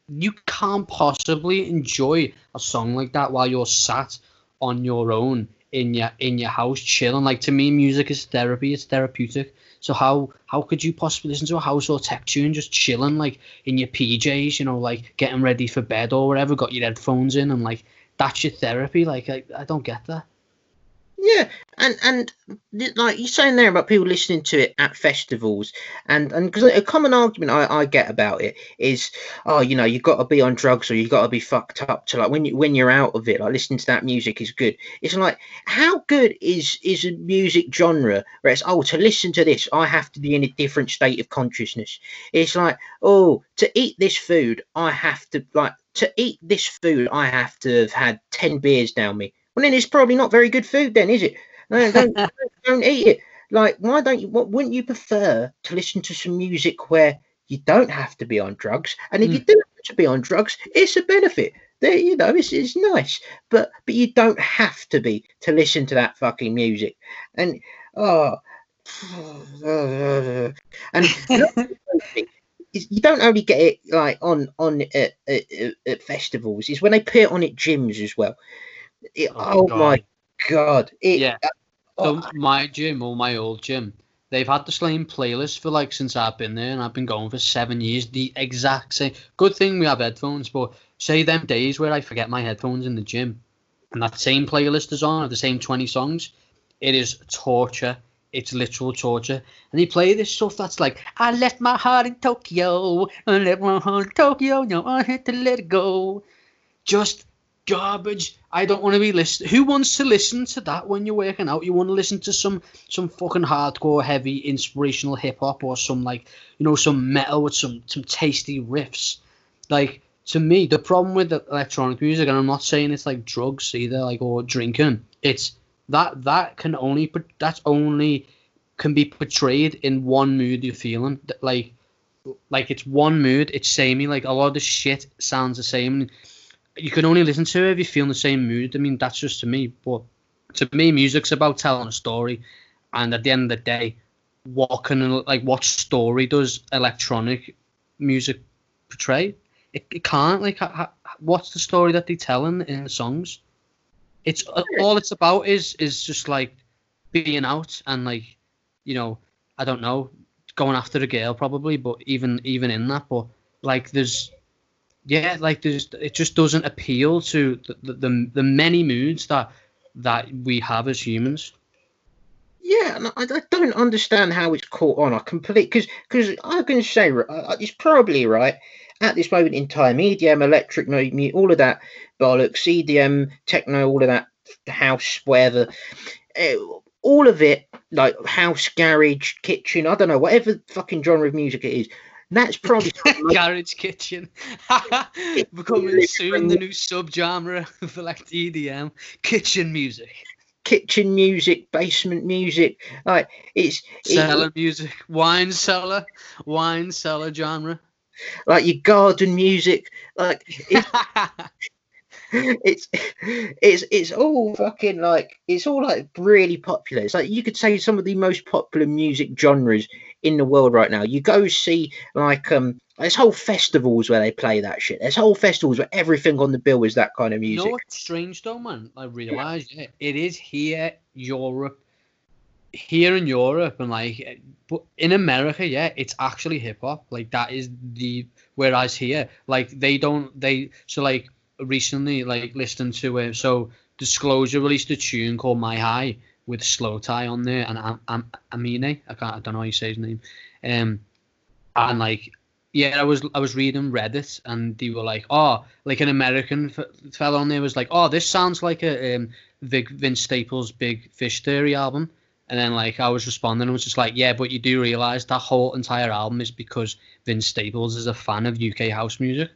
Speaker 2: you can't possibly enjoy a song like that while you're sat on your own in your in your house chilling. Like to me music is therapy it's therapeutic. So how how could you possibly listen to a house or tech tune just chilling like in your pjs you know like getting ready for bed or whatever got your headphones in and like that's your therapy? Like i, I don't get that
Speaker 1: yeah, and and like you're saying there about people listening to it at festivals, and and because a common argument I, I get about it is, oh, you know, you've got to be on drugs or you've got to be fucked up to like when you when you're out of it, like listening to that music is good. It's like how good is is a music genre where it's oh to listen to this I have to be in a different state of consciousness. It's like oh to eat this food I have to like to eat this food I have to have had ten beers down me well, then it's probably not very good food, then, is it? No, don't, don't eat it. like, why don't you? What wouldn't you prefer to listen to some music where you don't have to be on drugs, and if mm. you do have to be on drugs, it's a benefit. There, you know, it's, it's nice, but but you don't have to be to listen to that fucking music, and oh. and you don't only get it like on on at, at, at festivals. Is when they put it on at gyms as well. It, oh, oh my god! It,
Speaker 2: yeah. Uh, so my gym or my old gym, they've had the same playlist for like since I've been there, and I've been going for seven years. The exact same. Good thing we have headphones, but say them days where I forget my headphones in the gym, and that same playlist is on, the same twenty songs, it is torture it's literal torture. And they play this stuff that's like, I left my heart in Tokyo, I left my heart in Tokyo, now I had to let it go. Just garbage. I don't want to be listening. Who wants to listen to that when you're working out? You want to listen to some some fucking hardcore, heavy, inspirational hip hop or some like you know some metal with some some tasty riffs. Like to me, the problem with electronic music, and I'm not saying it's like drugs either, like or drinking. It's that that can only that's only can be portrayed in one mood you're feeling. Like like it's one mood, it's samey. Like a lot of the shit sounds the same. You can only listen to it if you feel in the same mood. I mean, that's just to me. But to me, music's about telling a story, and at the end of the day, what can like what story does electronic music portray? It, it can't. Like, what's the story that they tell in, in the songs? It's uh, all it's about is is just like being out and like you know I don't know going after a girl probably, but even even in that, but like there's yeah like there's it just doesn't appeal to the the, the many moods that that we have as humans.
Speaker 1: Yeah, I, I don't understand how it's caught on. I complete because because I can say it's probably right at this moment in time. EDM, electric, all of that bollocks, EDM, techno, all of that house, whatever, uh, all of it, like house, garage, kitchen, I don't know, whatever fucking genre of music it is. That's probably
Speaker 2: garage kitchen becoming soon the new subgenre for like EDM kitchen music
Speaker 1: kitchen music, basement music. Like it's
Speaker 2: cellar music, wine cellar, wine cellar genre.
Speaker 1: Like your garden music, like it's, it's it's it's all fucking like it's all like really popular. It's like you could say some of the most popular music genres in the world right now. You go see like um there's whole festivals where they play that shit. There's whole festivals where everything on the bill is that kind of music.
Speaker 2: You know what's strange though, man? I realise yeah. it is here, Europe, here in Europe, and like, but in America, yeah, it's actually hip hop. Like that is the whereas here, like they don't they so like recently like listening to it. So Disclosure released a tune called My High with slowthai on there and Am- Am- Amine. I can't I don't know how you say his name. Um and like yeah, I was I was reading Reddit and they were like, oh, like an American f- fellow on there was like, oh, this sounds like a um, Vic, Vince Staples' Big Fish Theory album. And then like I was responding I was just like, yeah, but you do realize that whole entire album is because Vince Staples is a fan of UK house music.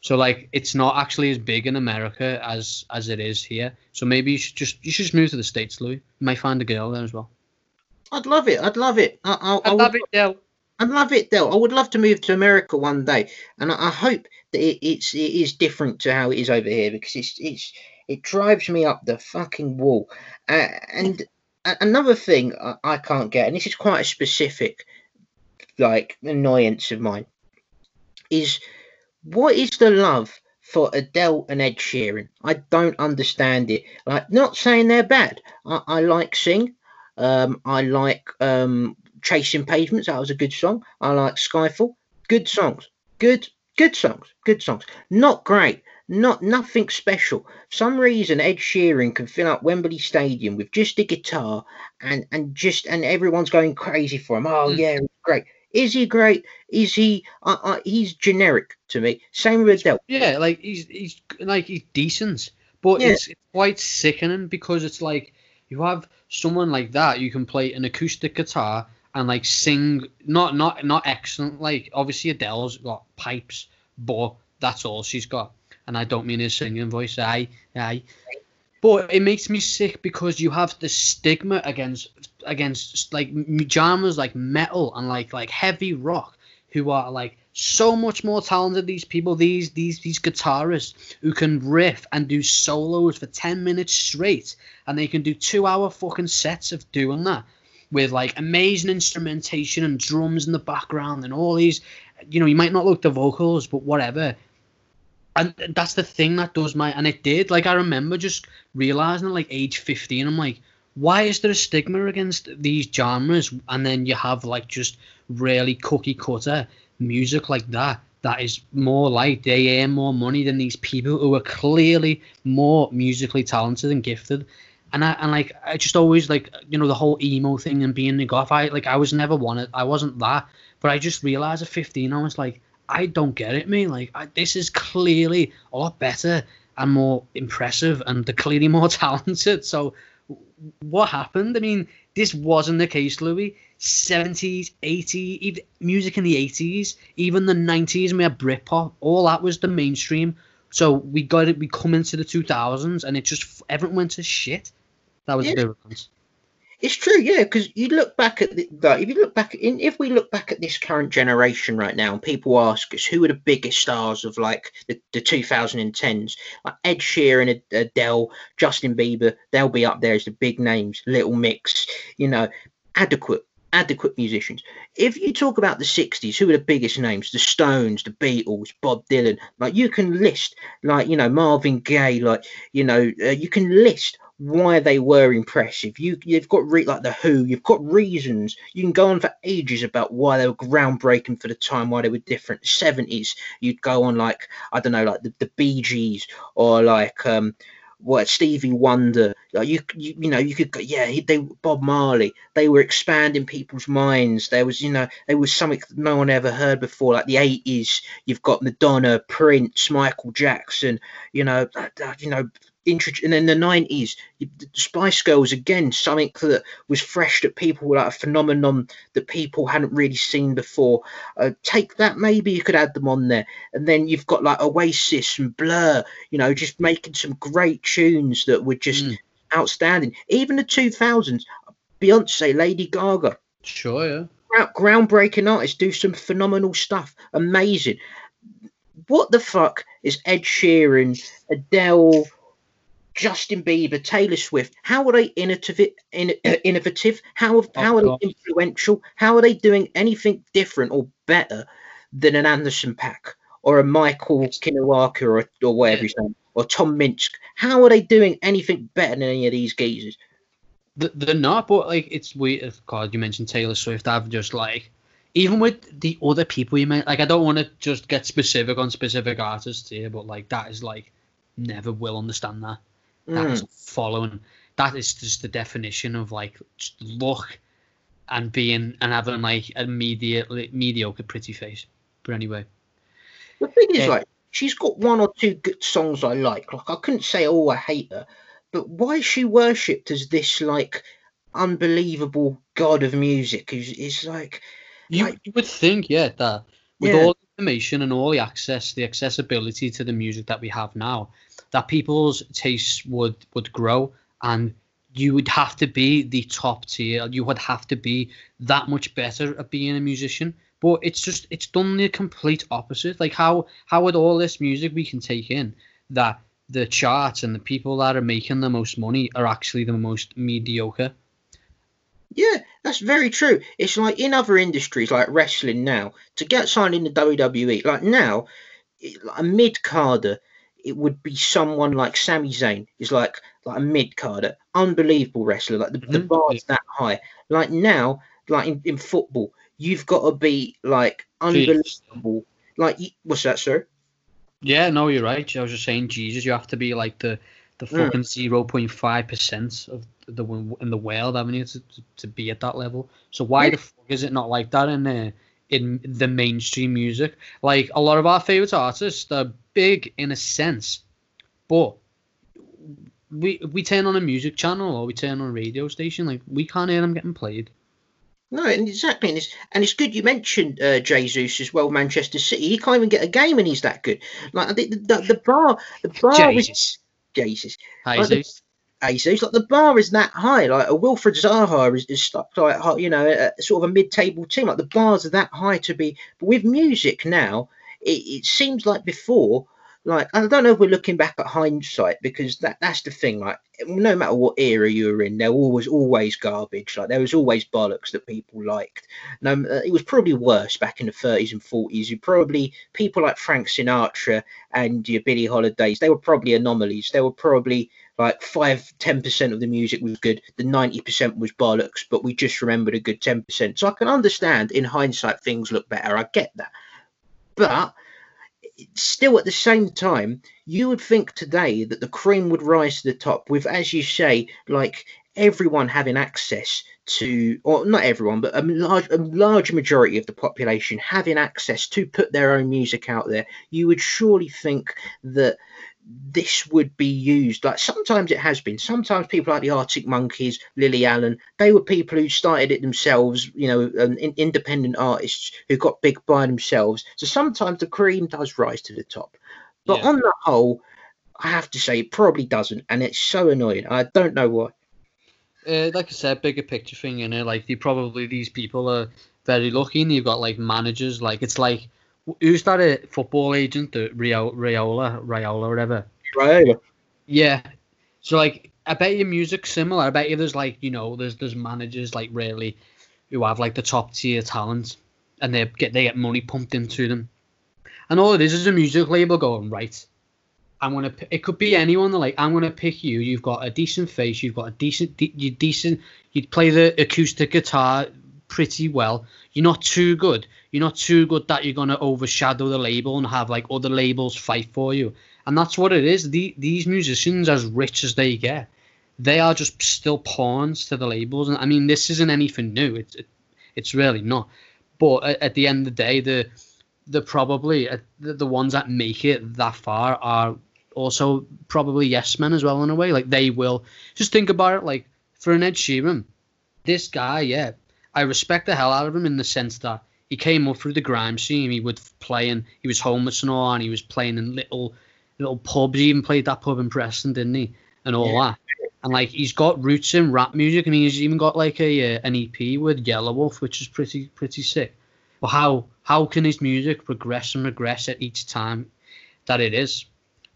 Speaker 2: So like it's not actually as big in America as as it is here. So maybe you should just you should just move to the states, Louis. You might find a girl there as well.
Speaker 1: I'd love it. I'd love it. I, I,
Speaker 2: I'd I love it, Del.
Speaker 1: I'd love it, Del. I would love to move to America one day, and I, I hope that it, it's it is different to how it is over here because it's it's it drives me up the fucking wall. Uh, and another thing I, I can't get, and this is quite a specific like annoyance of mine, is what is the love for Adele and Ed Sheeran? I don't understand it. Like, not saying they're bad. I, I like Sing. Um, I like um, Chasing Pavements. That was a good song. I like Skyfall. Good songs. Good, good songs. Good songs. Not great. Not nothing special. For some reason, Ed Sheeran can fill up Wembley Stadium with just a guitar, and and just and everyone's going crazy for him. Oh mm. yeah, great. Is he great? Is he? Uh, uh, he's generic to me. Same with Adele.
Speaker 2: Yeah, like he's he's like he's decent, but yeah. it's, it's quite sickening because it's like you have someone like that you can play an acoustic guitar and like sing not not not excellent like obviously Adele's got pipes but that's all she's got and I don't mean his singing voice aye aye But it makes me sick because you have the stigma against against like genres like metal and like like heavy rock, who are like so much more talented. These people, these these these guitarists who can riff and do solos for ten minutes straight, and they can do two hour fucking sets of doing that with like amazing instrumentation and drums in the background and all these. You know, you might not look the vocals, but whatever and that's the thing that does my and it did like i remember just realizing at like age 15 i'm like why is there a stigma against these genres and then you have like just really cookie cutter music like that that is more like they earn more money than these people who are clearly more musically talented and gifted and I and like I just always like you know the whole emo thing and being the goth. I like I was never one. I wasn't that, but I just realized at 15 I was like I don't get it, me. Like I, this is clearly a lot better and more impressive, and they're clearly more talented. So, what happened? I mean, this wasn't the case, Louis. 70s, 80s, even music in the 80s, even the 90s, we had Britpop. All that was the mainstream. So we got it. We come into the 2000s, and it just everyone went to shit. That was yeah. the difference.
Speaker 1: It's true, yeah, because you look back at the, like, if you look back in, if we look back at this current generation right now, and people ask us who are the biggest stars of like the, the 2010s, like Ed Sheeran, Adele, Justin Bieber, they'll be up there as the big names. Little Mix, you know, adequate, adequate musicians. If you talk about the 60s, who are the biggest names? The Stones, the Beatles, Bob Dylan. Like you can list, like you know, Marvin Gaye, like you know, uh, you can list why they were impressive. You you've got re- like the Who. You've got reasons. You can go on for ages about why they were groundbreaking for the time, why they were different. Seventies, you'd go on like I don't know, like the, the Bee Gees or like um what Stevie Wonder. Like you, you you know you could go, yeah they Bob Marley. They were expanding people's minds. There was you know there was something no one ever heard before. Like the eighties, you've got Madonna, Prince, Michael Jackson. You know you know and in the 90s the spice girls again something that was fresh that people were like a phenomenon that people hadn't really seen before. Uh, take that maybe you could add them on there. And then you've got like oasis and blur you know just making some great tunes that were just mm. outstanding. Even the 2000s beyonce lady gaga.
Speaker 2: Sure yeah.
Speaker 1: Groundbreaking artists do some phenomenal stuff. Amazing. What the fuck is ed sheeran adele Justin Bieber, Taylor Swift, how are they innovative? In, uh, innovative? How how are they influential? How are they doing anything different or better than an Anderson Paak or a Michael Kiwanuka or or whatever his name or Tom Misch? How are they doing anything better than any of these geezers?
Speaker 2: They're not, but like it's weird. God, you mentioned Taylor Swift. I've just like even with the other people you meant, like I don't want to just get specific on specific artists here, but like that is like never will understand that. That mm. following. That is just the definition of like luck and being and having like a mediocre, mediocre pretty face. But anyway,
Speaker 1: the thing is, like, she's got one or two good songs I like. Like, I couldn't say, oh, I hate her, but why is she worshipped as this like unbelievable god of music? Is like,
Speaker 2: you, like, you would think, yeah, that with yeah. all information and all the access, the accessibility to the music that we have now, that people's tastes would would grow and you would have to be the top tier. You would have to be that much better at being a musician. But it's just it's done the complete opposite. Like how how with all this music we can take in that the charts and the people that are making the most money are actually the most mediocre
Speaker 1: yeah, that's very true. It's like in other industries, like wrestling now, to get signed in the WWE, like now, a mid carder it would be someone like Sami Zayn is like like a mid carder, unbelievable wrestler. Like the, mm-hmm. the bar's that high. Like now, like in, in football, you've got to be like unbelievable. Jeez. Like what's that, sir?
Speaker 2: Yeah, no, you're right. I was just saying, Jesus, you have to be like the the mm. fucking zero point five percent of the in the world, haven't you, to, to, to be at that level? So why yeah. the fuck is it not like that in there? in the mainstream music. Like a lot of our favorite artists, are big in a sense, but we we turn on a music channel or we turn on a radio station, like we can't hear them getting played.
Speaker 1: No, and exactly, and it's and it's good you mentioned uh, Jesus as well. Manchester City, he can't even get a game, and he's that good. Like I think the the, the bar, the bar
Speaker 2: Jesus,
Speaker 1: Jesus,
Speaker 2: Jesus.
Speaker 1: It's like the bar is that high. Like a Wilfried Zaha is, is stuck like you know a, sort of a mid-table team. Like the bars are that high to be. But with music now, it, it seems like before like I don't know if we're looking back at hindsight because that that's the thing. Like no matter what era you were in, there was always garbage. Like there was always bollocks that people liked. No, uh, it was probably worse back in the 30s and 40s. You probably people like Frank Sinatra and your Billie Holidays. They were probably anomalies. They were probably like five, ten percent of the music was good. The ninety percent was bollocks, but we just remembered a good ten percent. So I can understand in hindsight things look better. I get that, but still at the same time, you would think today that the cream would rise to the top with, as you say, like everyone having access to, or not everyone, but a large, a large majority of the population having access to put their own music out there. You would surely think that this would be used. Like sometimes it has been. Sometimes people like the Arctic Monkeys, Lily Allen, they were people who started it themselves. You know, um, in, independent artists who got big by themselves. So sometimes the cream does rise to the top, but yeah. on the whole, I have to say it probably doesn't, and it's so annoying. I don't know why.
Speaker 2: Uh, like I said, bigger picture thing, you know, like they probably these people are very lucky, and you've got like managers. Like it's like who's that a football agent, the Rio Raiola, Raiola, whatever.
Speaker 1: Raiola.
Speaker 2: Yeah. So like, I bet your music's similar. I bet you there's like you know there's there's managers like really who have like the top tier talent, and they get they get money pumped into them, and all it is is a music label going right. I'm gonna. It could be anyone. Like I'm gonna pick you. You've got a decent face. You've got a decent. You decent. You play the acoustic guitar pretty well. You're not too good. You're not too good that you're gonna overshadow the label and have like other labels fight for you. And that's what it is. The, these musicians, as rich as they get, they are just still pawns to the labels. And I mean, this isn't anything new. It's it, it's really not. But at, at, the end of the day, the the probably uh, the, the ones that make it that far are also probably yes men as well in a way. Like they will just think about it. Like for an Ed Sheeran, this guy, yeah, I respect the hell out of him in the sense that he came up through the grime scene. He would play and he was homeless and all, and he was playing in little little pubs. He even played that pub in Preston, didn't he? And all yeah. that. And like he's got roots in rap music, and he's even got like a uh, an EP with Yelawolf, which is pretty pretty sick. But how how can his music progress and regress at each time that it is?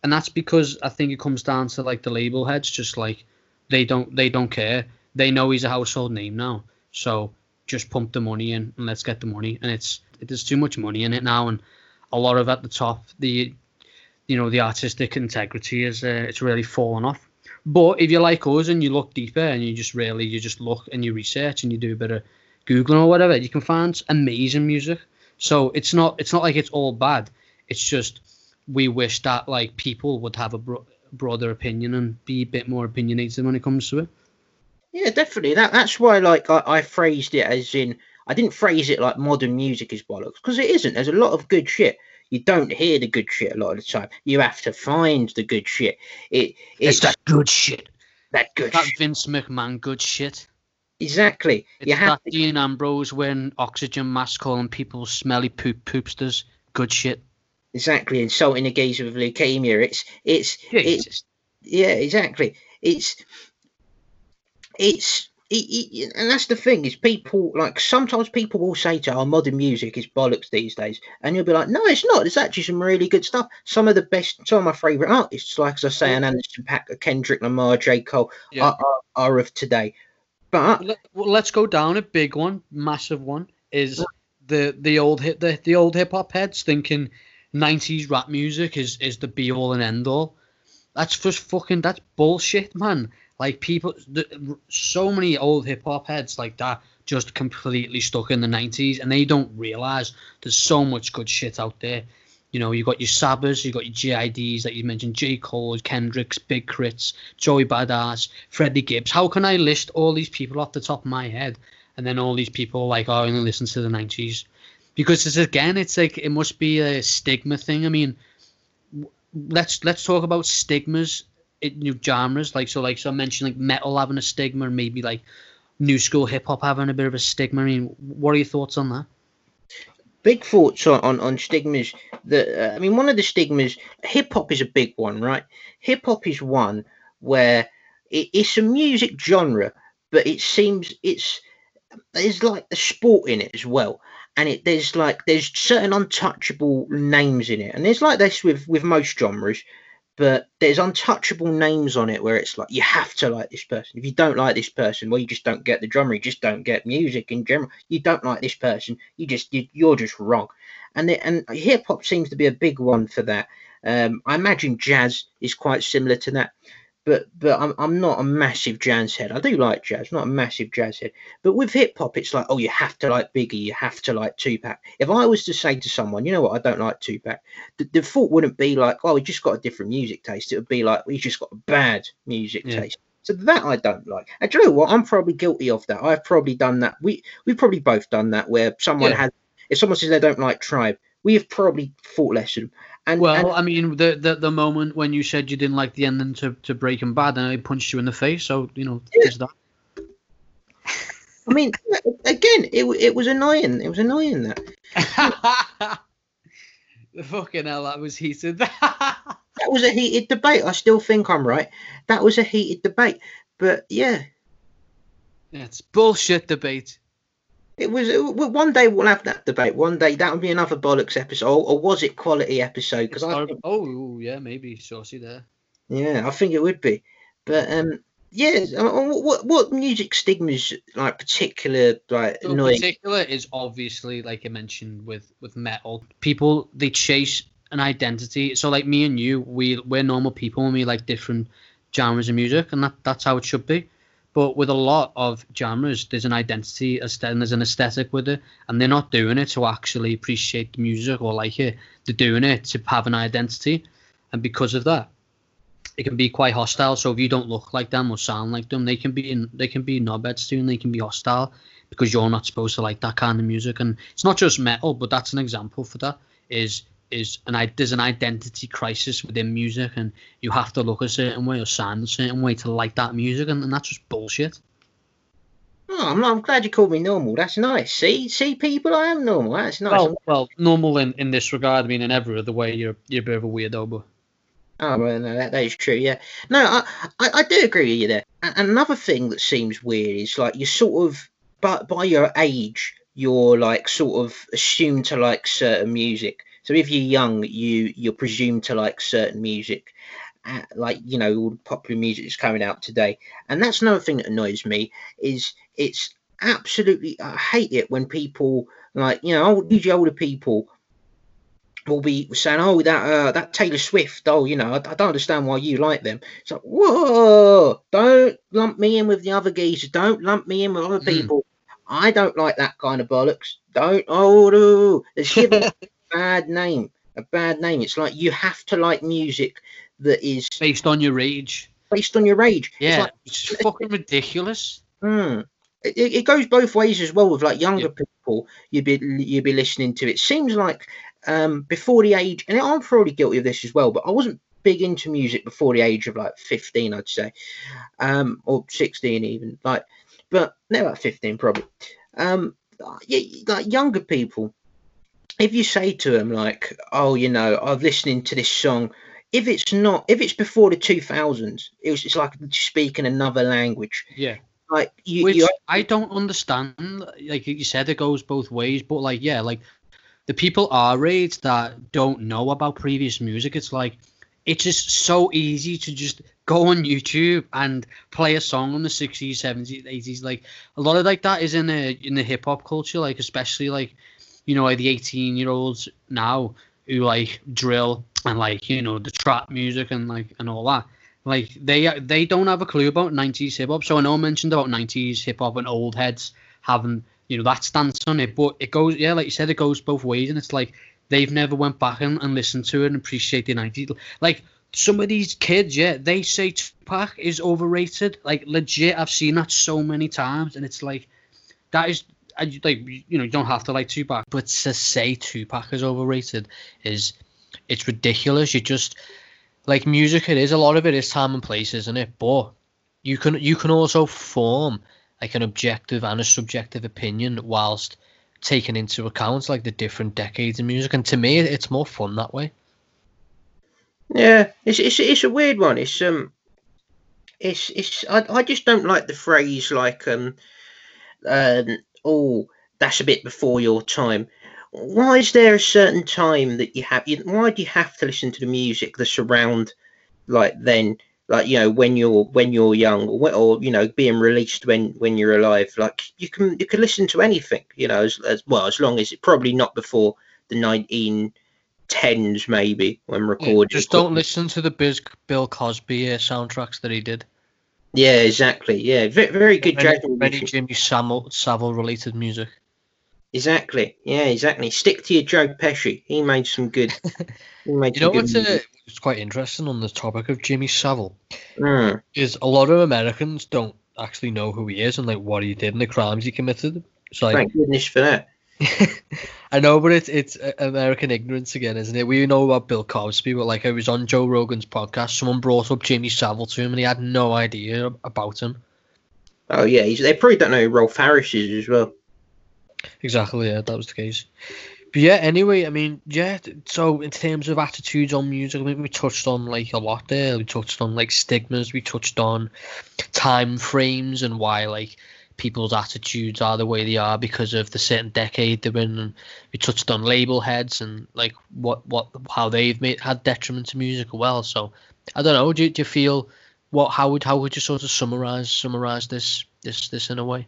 Speaker 2: And that's because I think it comes down to like the label heads, just like they don't they don't care. They know he's a household name now, so just pump the money in and let's get the money. And it's there's too much money in it now, and a lot of at the top the you know the artistic integrity is uh, it's really fallen off. But if you're like us and you look deeper and you just really you just look and you research and you do a bit of googling or whatever, you can find amazing music. So it's not it's not like it's all bad. It's just we wish that like people would have a bro- broader opinion and be a bit more opinionated when it comes to it.
Speaker 1: Yeah, definitely. That that's why like I, I phrased it as in I didn't phrase it like modern music is bollocks because it isn't. There's a lot of good shit. You don't hear the good shit a lot of the time. You have to find the good shit. It
Speaker 2: it's, it's that good shit.
Speaker 1: That good.
Speaker 2: That
Speaker 1: shit.
Speaker 2: Vince McMahon good shit.
Speaker 1: Exactly.
Speaker 2: It's you have that to... Dean Ambrose wearing oxygen mask calling people smelly poop poopsters. Good shit.
Speaker 1: Exactly. Insulting a geezer with leukemia. It's it's Jesus. it's yeah. Exactly. It's it's it, it, and that's the thing is people like sometimes people will say to our oh, modern music is bollocks these days and you'll be like no it's not. It's actually some really good stuff. Some of the best some of my favorite artists like as i say an anderson paak kendrick lamar j. Cole yeah. are, are, are, of today. But
Speaker 2: well, let's go down a big one massive one is the the old hit the, the old hip-hop heads thinking 90s rap music is is the be all and end all that's just fucking that's bullshit man like people, so many old hip hop heads like that just completely stuck in the 90s and they don't realize there's so much good shit out there. You know, you got your Sabas, you got your GIDs that you mentioned, J. Cole, Kendricks, Big K.R.I.T.s, Joey Badass, Freddie Gibbs. How can I list all these people off the top of my head? And then all these people like, oh, I only listen to the 90s. Because it's again, it's like it must be a stigma thing. I mean, let's let's talk about stigmas new genres. Like so, like so, I mentioned like metal having a stigma, or maybe like new school hip hop having a bit of a stigma. I mean, what are your thoughts on that?
Speaker 1: Big thoughts on on, on stigmas. The uh, I mean, one of the stigmas, hip hop is a big one, right? Hip hop is one where it, it's a music genre, but it seems it's there's like the sport in it as well and it there's like there's certain untouchable names in it and it's like this with with most genres but there's untouchable names on it where it's like you have to like this person. If you don't like this person well you just don't get the genre you just don't get music in general. You don't like this person you just you, you're just wrong. And it, and hip hop seems to be a big one for that. Um, i imagine jazz is quite similar to that but but I'm I'm not a massive jazz head. I do like jazz, not a massive jazz head. But with hip hop, it's like, oh, you have to like Biggie, you have to like Tupac. If I was to say to someone, you know what, I don't like Tupac, the, the thought wouldn't be like, oh, he just got a different music taste. It would be like, he's just got a bad music yeah. taste. So that I don't like. And do you know what? I'm probably guilty of that. I've probably done that. We we've probably both done that where someone yeah. has if someone says they don't like tribe, we have probably fought less of them.
Speaker 2: And, well, and, I mean, the, the the moment when you said you didn't like the ending to, to Breaking Bad, and I punched you in the face, so you know, yeah. there's that.
Speaker 1: I mean, again, it it was annoying. It was annoying that.
Speaker 2: the fucking hell, that was heated.
Speaker 1: that was a heated debate. I still think I'm right. That was a heated debate, but yeah.
Speaker 2: yeah it's bullshit debate.
Speaker 1: It was one day we'll have that debate. One day that would be another bollocks episode, or was it quality episode?
Speaker 2: Because I think, oh yeah, maybe saucy there.
Speaker 1: Yeah, I think it would be, but um, yeah. What what music stigmas like particular like
Speaker 2: so Particular is obviously like I mentioned with with metal. People they chase an identity. So like me and you, we we're normal people and we like different genres of music, and that that's how it should be. But with a lot of genres, there's an identity, and there's an aesthetic with it, and they're not doing it to actually appreciate the music or like it. They're doing it to have an identity, and because of that, it can be quite hostile. So if you don't look like them or sound like them, they can be in, they can be knobheads too, and they can be hostile because you're not supposed to like that kind of music. And it's not just metal, but that's an example for that. Is is an there's an identity crisis within music, and you have to look a certain way or sound a certain way to like that music, and, and that's just bullshit.
Speaker 1: Oh, I'm, I'm glad you called me normal. That's nice. See, see, people, I am normal. That's nice.
Speaker 2: Well, well, normal in, in this regard. I mean, in every other way, you're you're a bit of a weirdo, but.
Speaker 1: Oh well, no, that, that is true. Yeah, no, I, I, I do agree with you there. And another thing that seems weird is like you sort of, but by your age, you're like sort of assumed to like certain music. So if you're young, you you're presumed to like certain music, uh, like you know all the popular music that's coming out today. And that's another thing that annoys me is it's absolutely I hate it when people like you know old, usually older people will be saying, "Oh, that uh, that Taylor Swift. Oh, you know, I, I, don't understand why you like them." It's like, whoa! Don't lump me in with the other geezers. Don't lump me in with other hmm. people. Mm. I don't like that kind of bollocks. Don't. Oh, no. There's bad name. A bad name. It's like you have to like music that is
Speaker 2: based on your age.
Speaker 1: Based on your age.
Speaker 2: Yeah, it's, like, it's fucking ridiculous.
Speaker 1: Hmm. It, it, goes both ways as well with like younger yeah. people you'd be you'd be listening to. It seems like um before the age, and I'm probably guilty of this as well, but I wasn't big into music before the age of like 15, I'd say, um, or 16 even. Like, but now about 15 probably. Um, yeah, like younger people if you say to them like, "Oh, you know, I'm listening to this song," if it's not, if it's before the 2000s, it was it's like speaking another language.
Speaker 2: Yeah.
Speaker 1: Like you,
Speaker 2: Which you, I don't understand. Like you said, it goes both ways. But like, yeah, like the people our age that don't know about previous music, it's like it's just so easy to just go on YouTube and play a song on the 60s, 70s, 80s. Like a lot of like that is in the in the hip hop culture, like especially like you know, like the 18 year olds now who like drill and like, you know, the trap music and like and all that. Like they they don't have a clue about 90s hip hop. So I know I mentioned about 90s hip hop and old heads having, you know, that stance on it. But it goes, yeah, like you said, it goes both ways. And it's like they've never went back and, and listened to it and appreciate the 90s. Like some of these kids, yeah, they say Tupac is overrated. Like legit, I've seen that so many times, and it's like that is I, like you know you don't have to like Tupac, but to say Tupac is overrated is it's ridiculous. You just like music. It is a lot of it is time and place, isn't it? But you can you can also form like an objective and a subjective opinion whilst taking into account like the different decades of music. And to me, it's more fun that way.
Speaker 1: Yeah, it's it's it's a weird one. It's um, it's it's I, I just don't like the phrase like um um oh that's a bit before your time. Why is there a certain time that you have? Why do you have to listen to the music that's around like then? Like you know when you're when you're young or, or you know being released when when you're alive. Like you can you can listen to anything. You know as, as well as long as it probably not before the nineteen tens maybe when recording.
Speaker 2: Yeah, just don't listen to the Biz, Bill Cosby uh, soundtracks that he did.
Speaker 1: Yeah, exactly. Yeah, very, very good
Speaker 2: Many,
Speaker 1: jazz
Speaker 2: many
Speaker 1: musician.
Speaker 2: Jimmy Savile, Savile related music.
Speaker 1: Exactly. Yeah, exactly. Stick to your Joe Pesci. He made some good. He made
Speaker 2: You know what's uh, it's quite interesting on the topic of Jimmy Savile
Speaker 1: Mm,
Speaker 2: is a lot of Americans don't actually know who he is and like what he did and the crimes he committed. So like
Speaker 1: thank goodness for that.
Speaker 2: I know, but it's it's American ignorance again, isn't it? We know about Bill Cosby, but like I was on Joe Rogan's podcast, someone brought up Jimmy Savile to him, and he had no idea about him.
Speaker 1: Oh yeah, he's, they probably don't know who Rolf Harris is as well.
Speaker 2: Exactly, yeah, that was the case. But yeah, anyway, I mean, yeah. So in terms of attitudes on music, I mean, we touched on like a lot there. We touched on like stigmas. We touched on time frames and why like people's attitudes are the way they are because of the certain decade they're in. And we touched on label heads and like what what how they've made had detriment to music as well. So I don't know. Do, you- do you feel what? How would how would you sort of summarize summarize this this this in a way?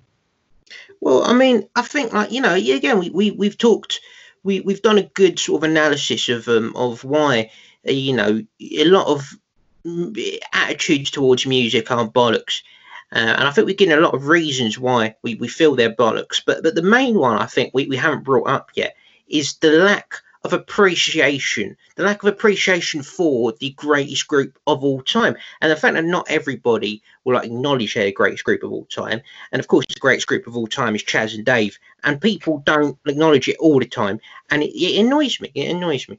Speaker 1: Well, I mean, I think like you know, yeah, again, we, we we've talked, we we've done a good sort of analysis of um of why uh, you know a lot of mm, attitudes towards music are bollocks, uh, and I think we're getting a lot of reasons why we, we feel they're bollocks. But but the main one I think we, we haven't brought up yet is the lack of appreciation, the lack of appreciation for the greatest group of all time, and the fact that not everybody will acknowledge their greatest group of all time. And of course, the greatest group of all time is Chas and Dave, and people don't acknowledge it all the time, and it, it annoys me. It annoys me.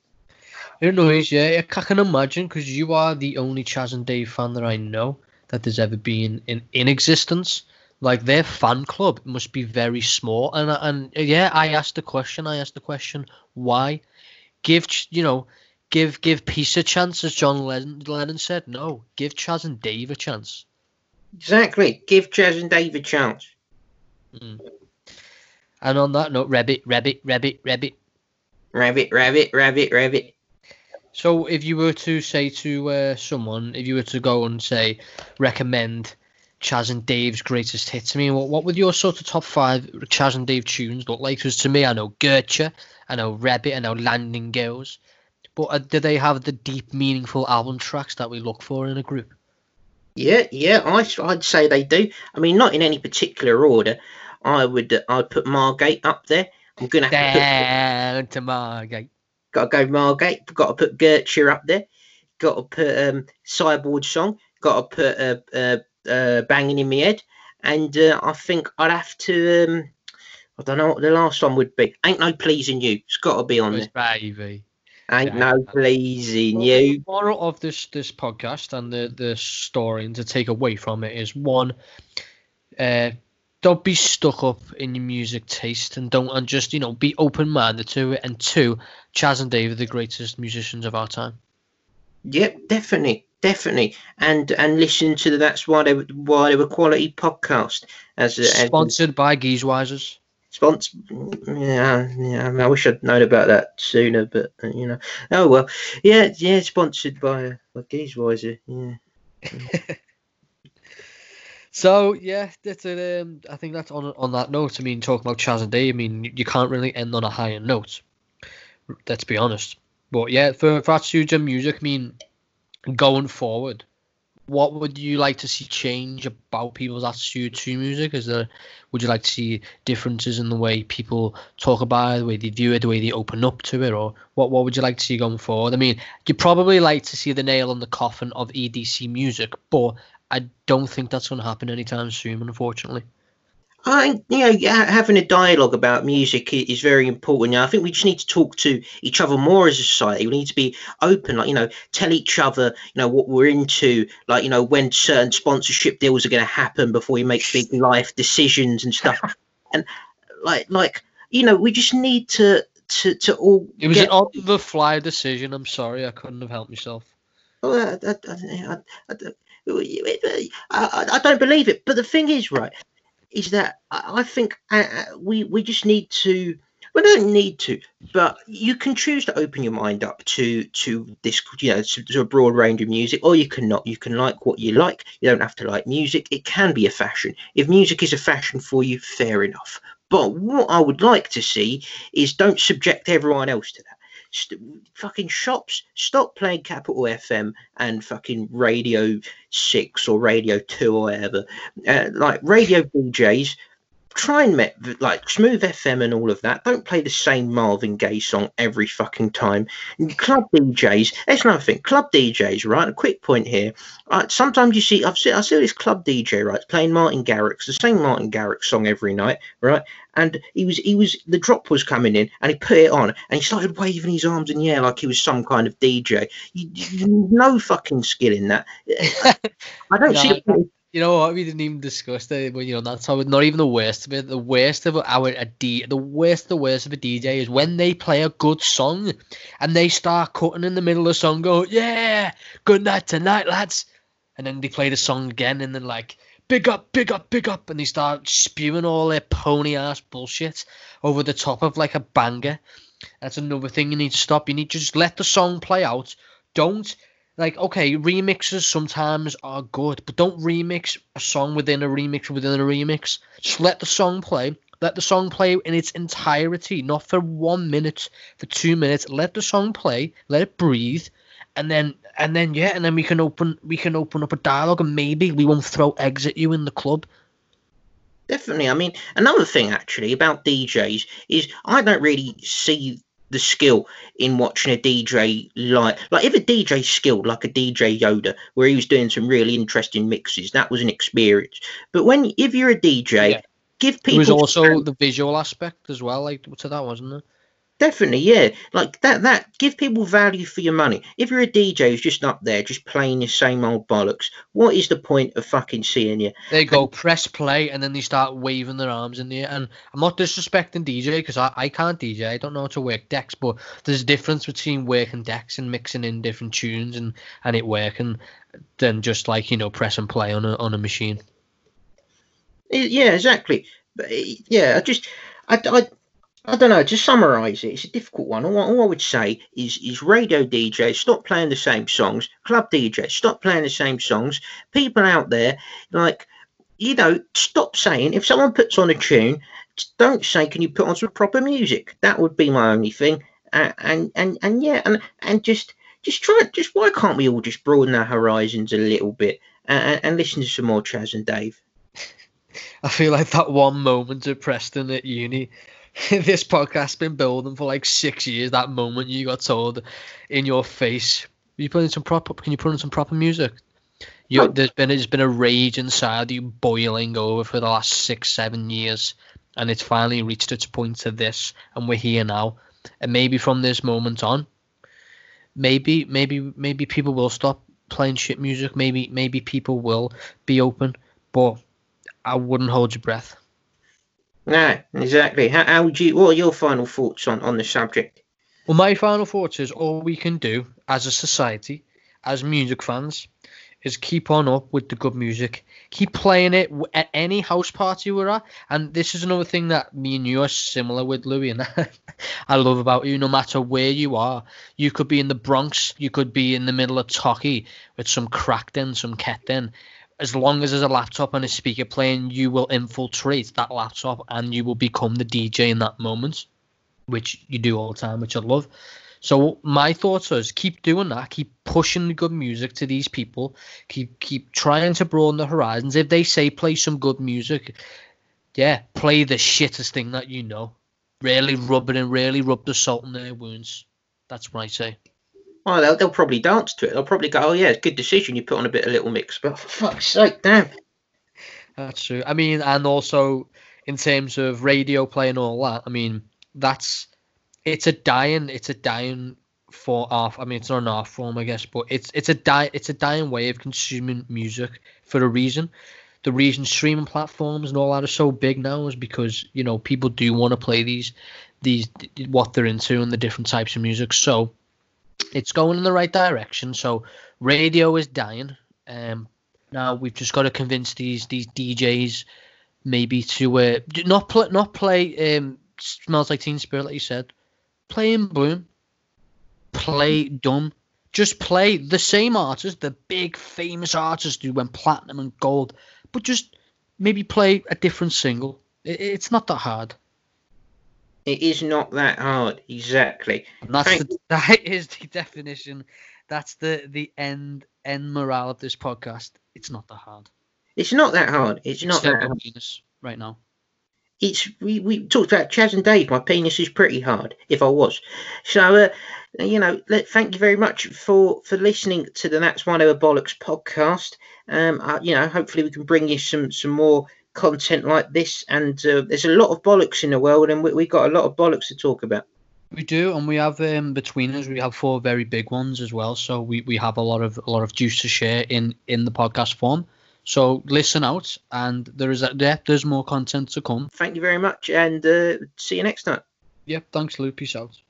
Speaker 2: It annoys you. I can imagine because you are the only Chas and Dave fan that I know that there's ever been in, in existence. Like their fan club must be very small. And and yeah, I asked the question. I asked the question why. Give you know, give give peace a chance, as John Lennon, Lennon said. No, give Chas and Dave a chance.
Speaker 1: Exactly. Give Chas and Dave a chance. Mm.
Speaker 2: And on that note, rabbit, rabbit, rabbit, rabbit.
Speaker 1: Rabbit, rabbit, rabbit, rabbit.
Speaker 2: So, if you were to say to uh, someone, if you were to go and say, recommend Chas and Dave's greatest hits, I mean, what, what would your sort of top five Chas and Dave tunes look like? Because to me, I know Gertrude, I know Rabbit, I know London Girls. But uh, do they have the deep, meaningful album tracks that we look for in a group?
Speaker 1: Yeah, yeah, I, I'd say they do. I mean, not in any particular order. I would, uh, I'd put Margate up there. I'm gonna have to put,
Speaker 2: Down to Margate.
Speaker 1: Got to go Margate. Got to put Gertrude up there. Got to put um, Sideboard song. Got to put uh, uh, uh, banging in my head. And uh, I think I'd have to. Um, I don't know what the last one would be. Ain't no pleasing you. It's got to be on there.
Speaker 2: Baby.
Speaker 1: Ain't
Speaker 2: Yeah.
Speaker 1: no pleasing
Speaker 2: Well,
Speaker 1: you.
Speaker 2: The moral of this this podcast and the the story and to take away from it is one, uh, don't be stuck up in your music taste and don't and just you know be open minded to it. And two, Chas and Dave are the greatest musicians of our time.
Speaker 1: Yep, definitely, definitely. And and listen to the that's why they were why they were quality podcast as a as-
Speaker 2: Sponsored by Geezewisers.
Speaker 1: sponsor. Yeah, yeah. I, mean, I wish I'd known about that sooner, but uh, you know. Oh well. Yeah, yeah. Sponsored by uh, by Geezewiser. Yeah.
Speaker 2: So yeah, that's it. Um, I think that's on on that note. I mean, talking about Chas and Dave, I mean, you, you can't really end on a higher note. Let's be honest. But yeah, for for attitudes and music, I mean, going forward, what would you like to see change about people's attitude to music? Is there would you like to see differences in the way people talk about it, the way they view it, the way they open up to it, or what what would you like to see going forward? I mean, you'd probably like to see the nail on the coffin of EDC music, but I don't think that's going to happen anytime soon, unfortunately.
Speaker 1: I think you know yeah, having a dialogue about music is very important. Know, I think we just need to talk to each other more as a society. We need to be open, like you know, tell each other you know what we're into, like you know when certain sponsorship deals are going to happen before we make big life decisions and stuff. and like like you know, we just need to to to all.
Speaker 2: It was
Speaker 1: get-
Speaker 2: an on the fly decision. I'm sorry, I couldn't have helped myself.
Speaker 1: Well, I, I, I, I, don't believe it. But the thing is, right, is that I think uh, uh, we we just need to. We don't need to, but you can choose to open your mind up to to this, you know, to, to, a broad range of music, or you cannot. You can like what you like. You don't have to like music. It can be a fashion. If music is a fashion for you, fair enough. But what I would like to see is don't subject everyone else to that st- fucking shops stop playing Capital FM and fucking Radio Six or Radio Two or whatever. Uh, like radio DJs try and met like smooth FM and all of that. Don't play the same Marvin Gaye song every fucking time. Club DJs, that's another thing. Club DJs, right? A quick point here. Uh, sometimes you see, I've seen, I see this club DJ, right, playing Martin Garrix, the same Martin Garrix song every night, right? And he was, he was, the drop was coming in, and he put it on, and he started waving his arms in the air like he was some kind of DJ. You, you no fucking skill in that. I don't see
Speaker 2: you know what? We didn't even discuss that. But you know, that's. Not even the worst of it. The worst of our a D. The worst, the worst of a DJ is when they play a good song, and they start cutting in the middle of the song. Go, yeah, good night tonight, lads. And then they play the song again, and then like, big up, big up, big up, and they start spewing all their pony ass bullshit over the top of like a banger. That's another thing you need to stop. You need to just let the song play out. Don't like okay remixes sometimes are good but don't remix a song within a remix within a remix. Just let the song play. Let the song play in its entirety not for one minute for two minutes. Let the song play let it breathe and then and then yeah and then we can open we can open up a dialogue and maybe we won't throw eggs at you in the club.
Speaker 1: Definitely. I mean another thing actually about djs is i don't really see the skill in watching a DJ like like if a DJ skilled like a DJ Yoda where he was doing some really interesting mixes that was an experience but when if you're a DJ yeah. give people
Speaker 2: there was also the visual aspect as well like to that wasn't there
Speaker 1: Definitely, yeah. Like that that give people value for your money. If you're a DJ who's just up there just playing the same old bollocks, what is the point of fucking seeing you?
Speaker 2: They go and, press play and then they start waving their arms in the air. And I'm not disrespecting DJ because I, I can't DJ. I don't know how to work decks, but there's a difference between working decks and mixing in different tunes and, and it working than just like, you know, press and play on a on a machine.
Speaker 1: Yeah, exactly. But eh, yeah, I just I, I I don't know. To summarise it, it's a difficult one. All, all, I would say is, is radio DJs stop playing the same songs. Club DJs stop playing the same songs. People out there, like you know, stop saying if someone puts on a tune, don't say, "Can you put on some proper music?" That would be my only thing. And and and yeah, and and just just try. Just why can't we all just broaden our horizons a little bit and, and listen to some more Chas and Dave?
Speaker 2: I feel like that one moment at Preston at uni this podcast's been building for like six years. That moment you got told in your face, you put in some proper. Can you put in some proper music? You, there's been there's been a rage inside you boiling over for the last six seven years, and it's finally reached its point to this, and we're here now. And maybe from this moment on, maybe maybe maybe people will stop playing shit music. Maybe maybe people will be open, but I wouldn't hold your breath.
Speaker 1: No, exactly. How, how would you? What are your final thoughts on on the subject?
Speaker 2: Well, my final thoughts is all we can do as a society, as music fans, is keep on up with the good music. Keep playing it at any house party we're at. And this is another thing that me and you are similar with, Louis, and I love about you. No matter where you are, you could be in the Bronx, you could be in the middle of Turkey with some crackden, some ketten, as long as there's a laptop and a speaker playing, you will infiltrate that laptop and you will become the DJ in that moment, which you do all the time, which I love. So my thoughts is keep doing that, keep pushing the good music to these people, keep keep trying to broaden the horizons. If they say play some good music, yeah, play the shittest thing that you know. Really rub it in, really rub the salt in their wounds. That's what I say.
Speaker 1: Oh, they'll, they'll probably dance to it. They'll probably go, "Oh yeah, good decision. You put on a bit of little mix." But for fuck's sake, damn.
Speaker 2: That's true. I mean, and also in terms of radio play and all that, I mean, that's it's a dying, it's a dying for art. I mean, it's not an art form, I guess, but it's it's a die, it's a dying way of consuming music for a reason. The reason streaming platforms and all that are so big now is because you know people do want to play these these what they're into and the different types of music. So it's going in the right direction. So radio is dying. Um, Now we've just got to convince these these DJs maybe to uh, not play not play um, smells like Teen Spirit like you said. Play in Bloom. Play dumb. Just play the same artists, the big famous artists who went platinum and gold, but just maybe play a different single. It, it's not that hard.
Speaker 1: It is not that hard, exactly.
Speaker 2: And that's the, that is the definition. That's the the end end morale of this podcast. It's not that hard.
Speaker 1: It's not that hard. It's not that hard.
Speaker 2: penis right now.
Speaker 1: It's we, we talked about Chas and Dave. My penis is pretty hard, if I was. So, uh, you know, let, thank you very much for for listening to the That's One Over Bollocks podcast. Um, uh, you know, hopefully we can bring you some some more content like this. And uh, there's a lot of bollocks in the world, and we we got a lot of bollocks to talk about.
Speaker 2: We do, and we have um, between us, we have four very big ones as well. So we, we have a lot of a lot of juice to share in in the podcast form. So listen out, and there is a, yeah, there's more content to come.
Speaker 1: Thank you very much, and uh, see you next time.
Speaker 2: Yep, thanks, Lou. Peace out.